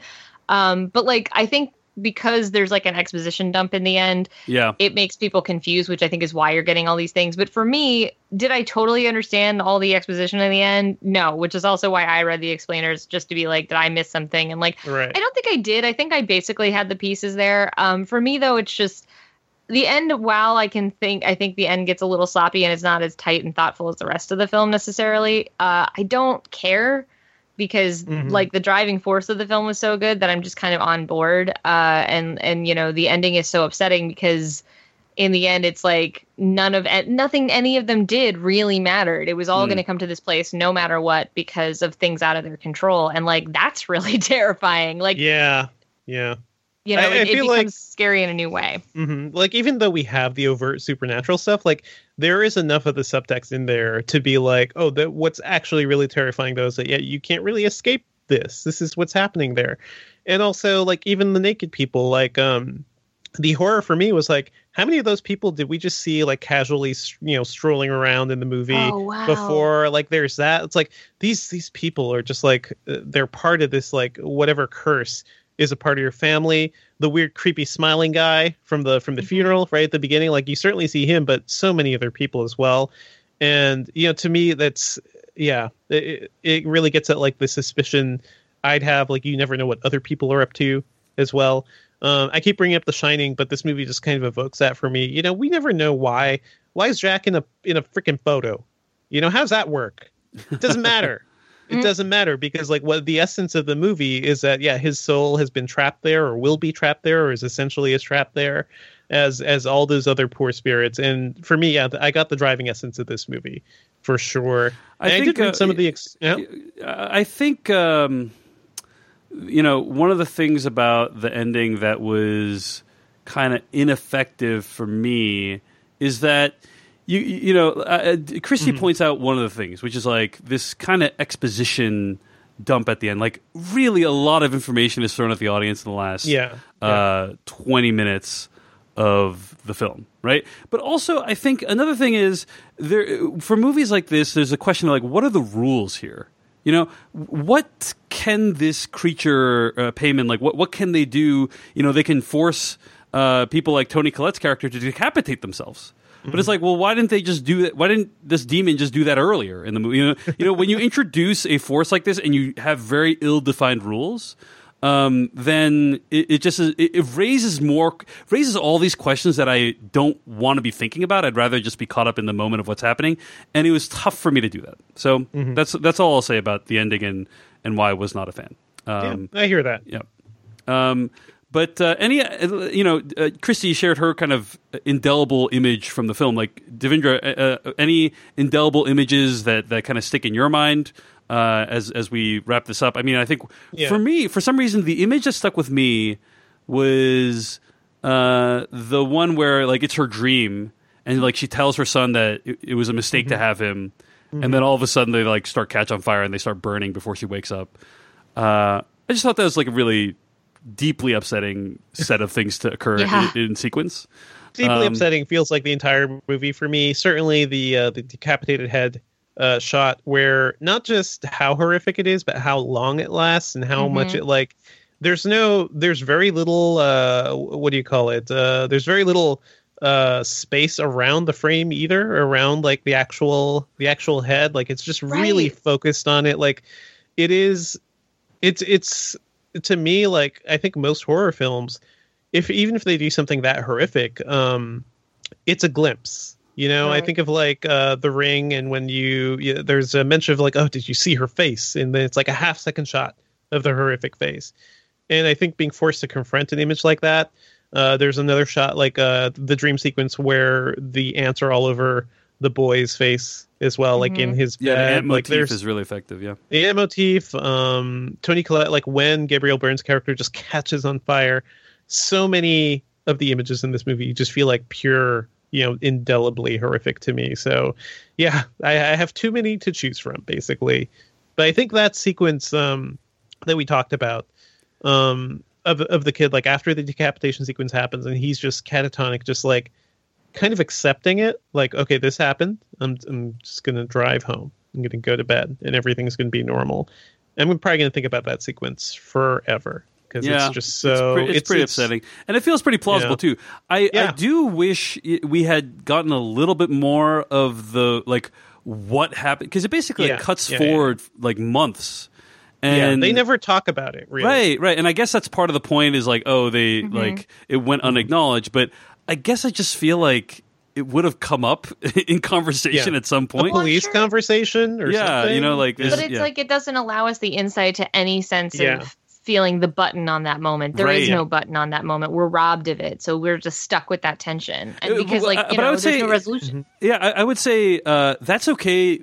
Um, but like I think because there's like an exposition dump in the end, Yeah. it makes people confused, which I think is why you're getting all these things. But for me, did I totally understand all the exposition in the end? No, which is also why I read the explainers just to be like, did I miss something? And like, Right. I don't think I did. I think I basically had the pieces there. Um, for me though, it's just the end. While I can think, I think the end gets a little sloppy and it's not as tight and thoughtful as the rest of the film necessarily. Uh, I don't care because Mhm. like the driving force of the film was so good that I'm just kind of on board. Uh, and and you know the ending is so upsetting because in the end it's like none of nothing any of them did really mattered. It was all Mm. going to come to this place no matter what because of things out of their control, and like that's really terrifying. Like yeah, yeah. You know, I- I it, it becomes like- scary in a new way. hmm Like even though we have the overt supernatural stuff, like there is enough of the subtext in there to be like, oh, that what's actually really terrifying though is that yeah, you can't really escape this. This is what's happening there, and also like even the naked people, like um, the horror for me was like, how many of those people did we just see like casually, you know, strolling around in the movie? Oh, wow. before like there's that it's like these these people are just like uh, they're part of this like whatever curse is a part of your family. The weird creepy smiling guy from the from the Mm-hmm. funeral right at the beginning like you certainly see him but so many other people as well. And you know to me that's yeah it, it really gets at like the suspicion i'd have like you never know what other people are up to as well. Um, i keep bringing up the shining but this movie just kind of evokes that for me. You know we never know why. Why is jack in a in a freaking photo? You know how's that work? It doesn't matter it doesn't matter because like what the essence of the movie is that yeah his soul has been trapped there or will be trapped there or is essentially is trapped there as as all those other poor spirits. And for me yeah i got the driving essence of this movie for sure. I And I, think, did read uh, some of the ex- yeah. I think um, you know one of the things about the ending that was kind of ineffective for me is that you you know uh, uh, Kristy Mm-hmm. points out one of the things which is like this kind of exposition dump at the end like really a lot of information is thrown at the audience in the last Yeah, uh, 20 minutes of the film, right? But also, I think another thing is there for movies like this. There's a question of like, what are the rules here? You know, what can this creature uh, Paimon like? What what can they do? You know, they can force uh, people like Toni Collette's character to decapitate themselves. But it's like, well, why didn't they just do that? Why didn't this demon just do that earlier in the movie? You know, you know, when you introduce a force like this and you have very ill-defined rules, um, then it, it just is, it, it raises more raises all these questions that I don't want to be thinking about. I'd rather just be caught up in the moment of what's happening, and it was tough for me to do that. So that's that's all I'll say about the ending and and why I was not a fan. Um, yeah i hear that yeah. Um, but uh, any, uh, you know, uh, Kristy shared her kind of indelible image from the film. Like Devindra, uh, uh, any indelible images that, that kind of stick in your mind uh, as as we wrap this up? I mean, I think Yeah. for me, for some reason, the image that stuck with me was uh, the one where like it's her dream, and like she tells her son that it, it was a mistake to have him, and then all of a sudden they like start catch on fire and they start burning before she wakes up. Uh, I just thought that was like a really deeply upsetting set of things to occur Yeah. in, in sequence. deeply Um, upsetting feels like the entire movie for me. Certainly the uh, the decapitated head uh, shot where not just how horrific it is but how long it lasts and how much it like there's no there's very little uh what do you call it? Uh there's very little uh space around the frame either around like the actual the actual head. Like it's just really focused on it. Like it is it's it's to me like i think most horror films if even if they do something that horrific um it's a glimpse you know? I think of like uh the ring and when you, you there's a mention of like oh did you see her face? And then it's like a half second shot of the horrific face. And i think being forced to confront an image like that uh there's another shot like uh the dream sequence where the ants are all over the boy's face as well like in his Yeah, the bed ant like motif is really effective. Yeah, the ant motif um Toni Collette like when gabriel byrne's character just catches on fire so many of the images in this movie you just feel like pure you know indelibly horrific to me. So yeah, I, I have too many to choose from basically. But I think that sequence um, that we talked about um, of of the kid like after the decapitation sequence happens and he's just catatonic, just like kind of accepting it, like okay, this happened. I'm I'm just gonna drive home. I'm gonna go to bed, and everything's gonna be normal. And I'm probably gonna think about that sequence forever because Yeah, it's just so it's, pre- it's pretty upsetting, and it feels pretty plausible Yeah. too. I, I do wish i- we had gotten a little bit more of the like what happened because it basically Yeah. cuts Yeah, yeah, yeah. forward like months, yeah, and they never talk about it really. right, right, and I guess that's part of the point is like oh they Mm-hmm. like it went unacknowledged, but I guess I just feel like it would have come up in conversation Yeah. at some A point. police conversation or yeah, something. you know, like But it's yeah. like it doesn't allow us the insight to any sense Yeah. of feeling the button on that moment. There is Right. no button on that moment. We're robbed of it, so we're just stuck with that tension. And Uh, because, like uh, you but I know, would there's say- no resolution. Yeah, I, I would say uh, that's okay,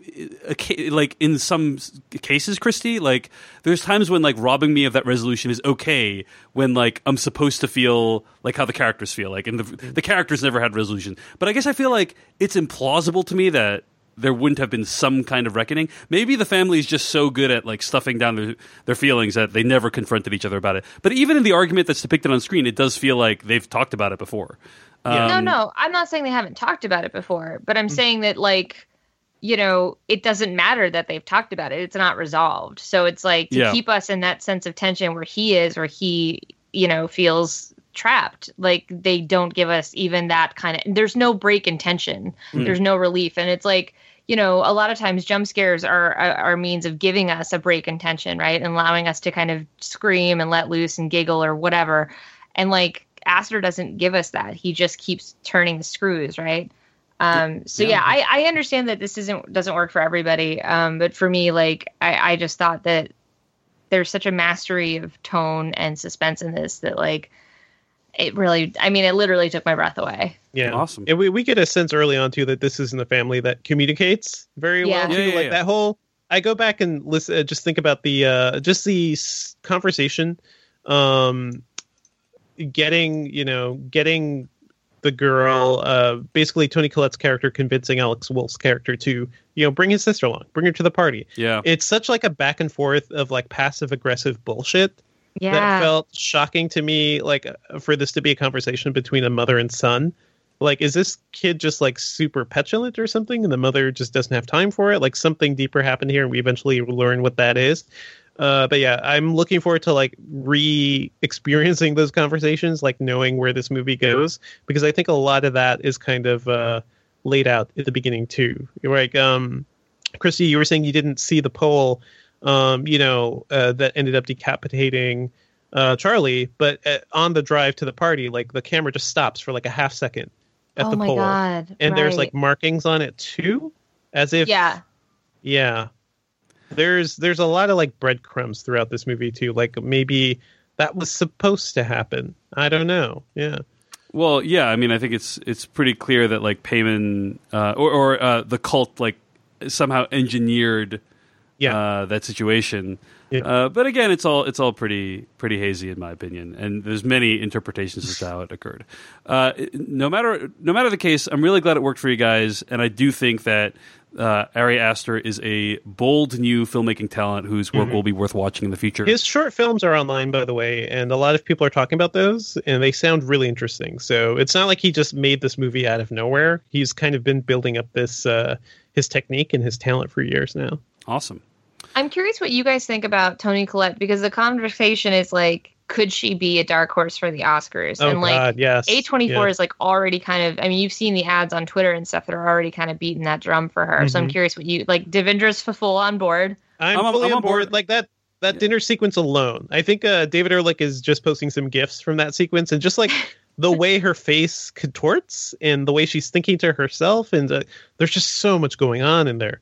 okay. Like in some cases, Kristy, like there's times when like robbing me of that resolution is okay when like I'm supposed to feel like how the characters feel. Like, and the, the characters never had resolution. But I guess I feel like it's implausible to me that there wouldn't have been some kind of reckoning. Maybe the family is just so good at like stuffing down their, their feelings that they never confronted each other about it. But even in the argument that's depicted on screen, it does feel like they've talked about it before. Yeah. no, Um, no, I'm not saying they haven't talked about it before, but I'm saying that like you know, it doesn't matter that they've talked about it. It's not resolved. So it's like to Yeah. keep us in that sense of tension where he is where he, you know, feels trapped. Like they don't give us even that kind of there's no break in tension. There's no relief. And it's like, you know, a lot of times jump scares are are are means of giving us a break in tension, right? And allowing us to kind of scream and let loose and giggle or whatever. And like Aster doesn't give us that. He just keeps turning the screws, right? Um, so yeah, I, I understand that this isn't doesn't work for everybody. Um, but for me, like I, I just thought that there's such a mastery of tone and suspense in this that like it really I mean it literally took my breath away. Yeah, Awesome. And we, we get a sense early on too that this isn't a family that communicates very Yeah. well. Too. Yeah, yeah, like yeah. that whole. I go back and listen. Uh, just think about the uh, just the s- conversation, um, getting you know getting the girl, uh, basically Toni Collette's character convincing Alex Wolff's character to you know bring his sister along, bring her to the party. Yeah. It's such like a back and forth of like passive aggressive bullshit Yeah. that felt shocking to me like for this to be a conversation between a mother and son. Like is this kid just like super petulant or something and the mother just doesn't have time for it? Like something deeper happened here and we eventually learn what that is. Uh, but yeah i'm looking forward to like re-experiencing those conversations like knowing where this movie goes because i think a lot of that is kind of uh, laid out at the beginning too. Like um Kristy you were saying you didn't see the poll um, you know, uh, that ended up decapitating uh, Charlie. But uh, on the drive to the party, like the camera just stops for like a half second at oh the my pole, god. and there's like markings on it too, as if Yeah. yeah. There's there's a lot of like breadcrumbs throughout this movie too. Like maybe that was supposed to happen. I don't know. Yeah. Well, yeah, I mean, I think it's it's pretty clear that like Paimon uh, or, or uh, the cult like somehow engineered Yeah. uh, that situation. Yeah. Uh, but again, it's all it's all pretty pretty hazy in my opinion, and there's many interpretations as to how it occurred. Uh, no matter no matter the case, I'm really glad it worked for you guys, and I do think that uh, Ari Aster is a bold new filmmaking talent whose work will be worth watching in the future. His short films are online, by the way, and a lot of people are talking about those, and they sound really interesting. So it's not like he just made this movie out of nowhere. He's kind of been building up this uh, his technique and his talent for years now. Awesome. I'm curious what you guys think about Toni Collette because the conversation is like, could she be a dark horse for the Oscars? Oh and like God, yes. A24 Yeah. is like already kind of I mean you've seen the ads on Twitter and stuff that are already kind of beating that drum for her. So I'm Mhm. curious what you like Devindra's full on board. I'm, I'm fully I'm on on board. board. Like that that dinner sequence alone. I think uh, David Ehrlich is just posting some gifs from that sequence, and just like the way her face contorts and the way she's thinking to herself, and uh, there's just so much going on in there.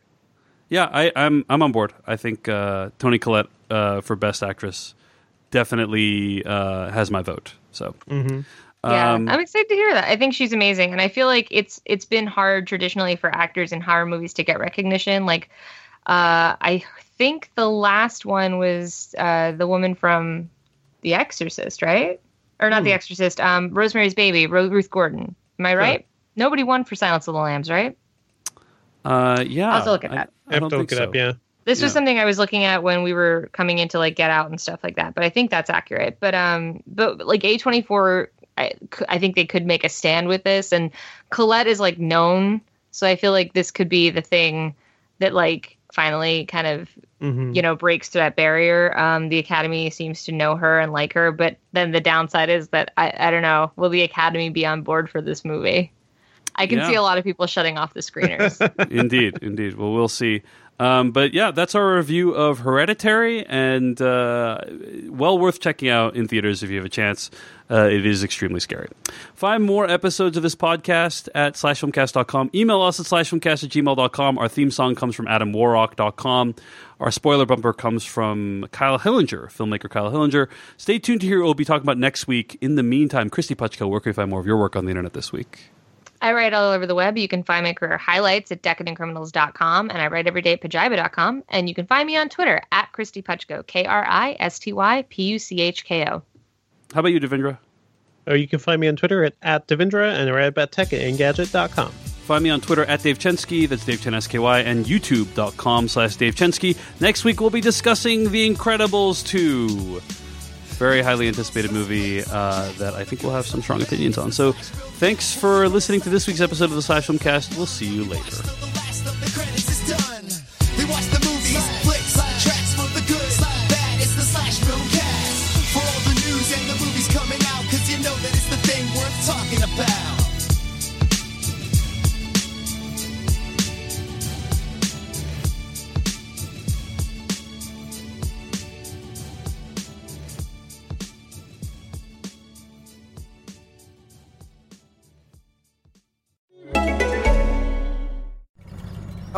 Yeah, I, I'm I'm on board. I think uh, Toni Collette uh, for Best Actress definitely uh, has my vote. So Mm-hmm. Yeah, um, I'm excited to hear that. I think she's amazing, and I feel like it's it's been hard traditionally for actors in horror movies to get recognition. Like, uh, I think the last one was uh, the woman from The Exorcist, right? Or not The Exorcist, um, Rosemary's Baby, Ro- Ruth Gordon. Am I right? Nobody won for Silence of the Lambs, right? Uh, yeah. I'll have to look at I- that. I, don't to think look it so. up. Yeah. This was something I was looking at when we were coming into like Get Out and stuff like that. But I think that's accurate. But um, but like A twenty four, I I think they could make a stand with this. And Collette is like known, so I feel like this could be the thing that like finally kind of Mhm. you know breaks through that barrier. Um, the Academy seems to know her and like her, but then the downside is that I I don't know. Will the Academy be on board for this movie? I can Yeah. see a lot of people shutting off the screeners. indeed, indeed. Well, we'll see. Um, but yeah, that's our review of Hereditary, and uh, well worth checking out in theaters if you have a chance. Uh, it is extremely scary. Find more episodes of this podcast at slashfilmcast.com. Email us at slashfilmcast at gmail.com. Our theme song comes from adamwarrock.com. Our spoiler bumper comes from Kyle Hillinger, filmmaker Kyle Hillinger. Stay tuned to hear what we'll be talking about next week. In the meantime, Kristy Puchko, where can we find more of your work on the internet this week? I write all over the web. You can find my career highlights at decadentcriminals.com, and I write every day at pajiba.com. And you can find me on Twitter at Kristy Puchko, K R I S T Y P U C H K O. How about you, Devindra? Or you can find me on Twitter at, at Devindra and write about tech at Engadget.com. Find me on Twitter at Dave Chensky, that's Dave Chen S-K-Y, and youtube.com slash Dave Chensky. Next week, we'll be discussing The Incredibles 2. Very highly anticipated movie uh, that I think we'll have some strong opinions on. So thanks for listening to this week's episode of the Slash. We'll see you later.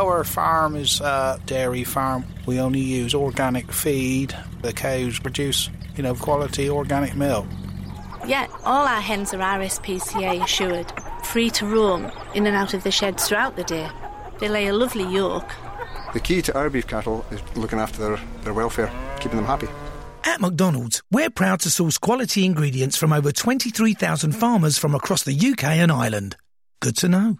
Our farm is a dairy farm. We only use organic feed. The cows produce, you know, quality organic milk. Yeah, all our hens are RSPCA assured, free to roam in and out of the sheds throughout the day. They lay a lovely yolk. The key to our beef cattle is looking after their, their welfare, keeping them happy. At McDonald's, we're proud to source quality ingredients from over 23,000 farmers from across the UK and Ireland. Good to know.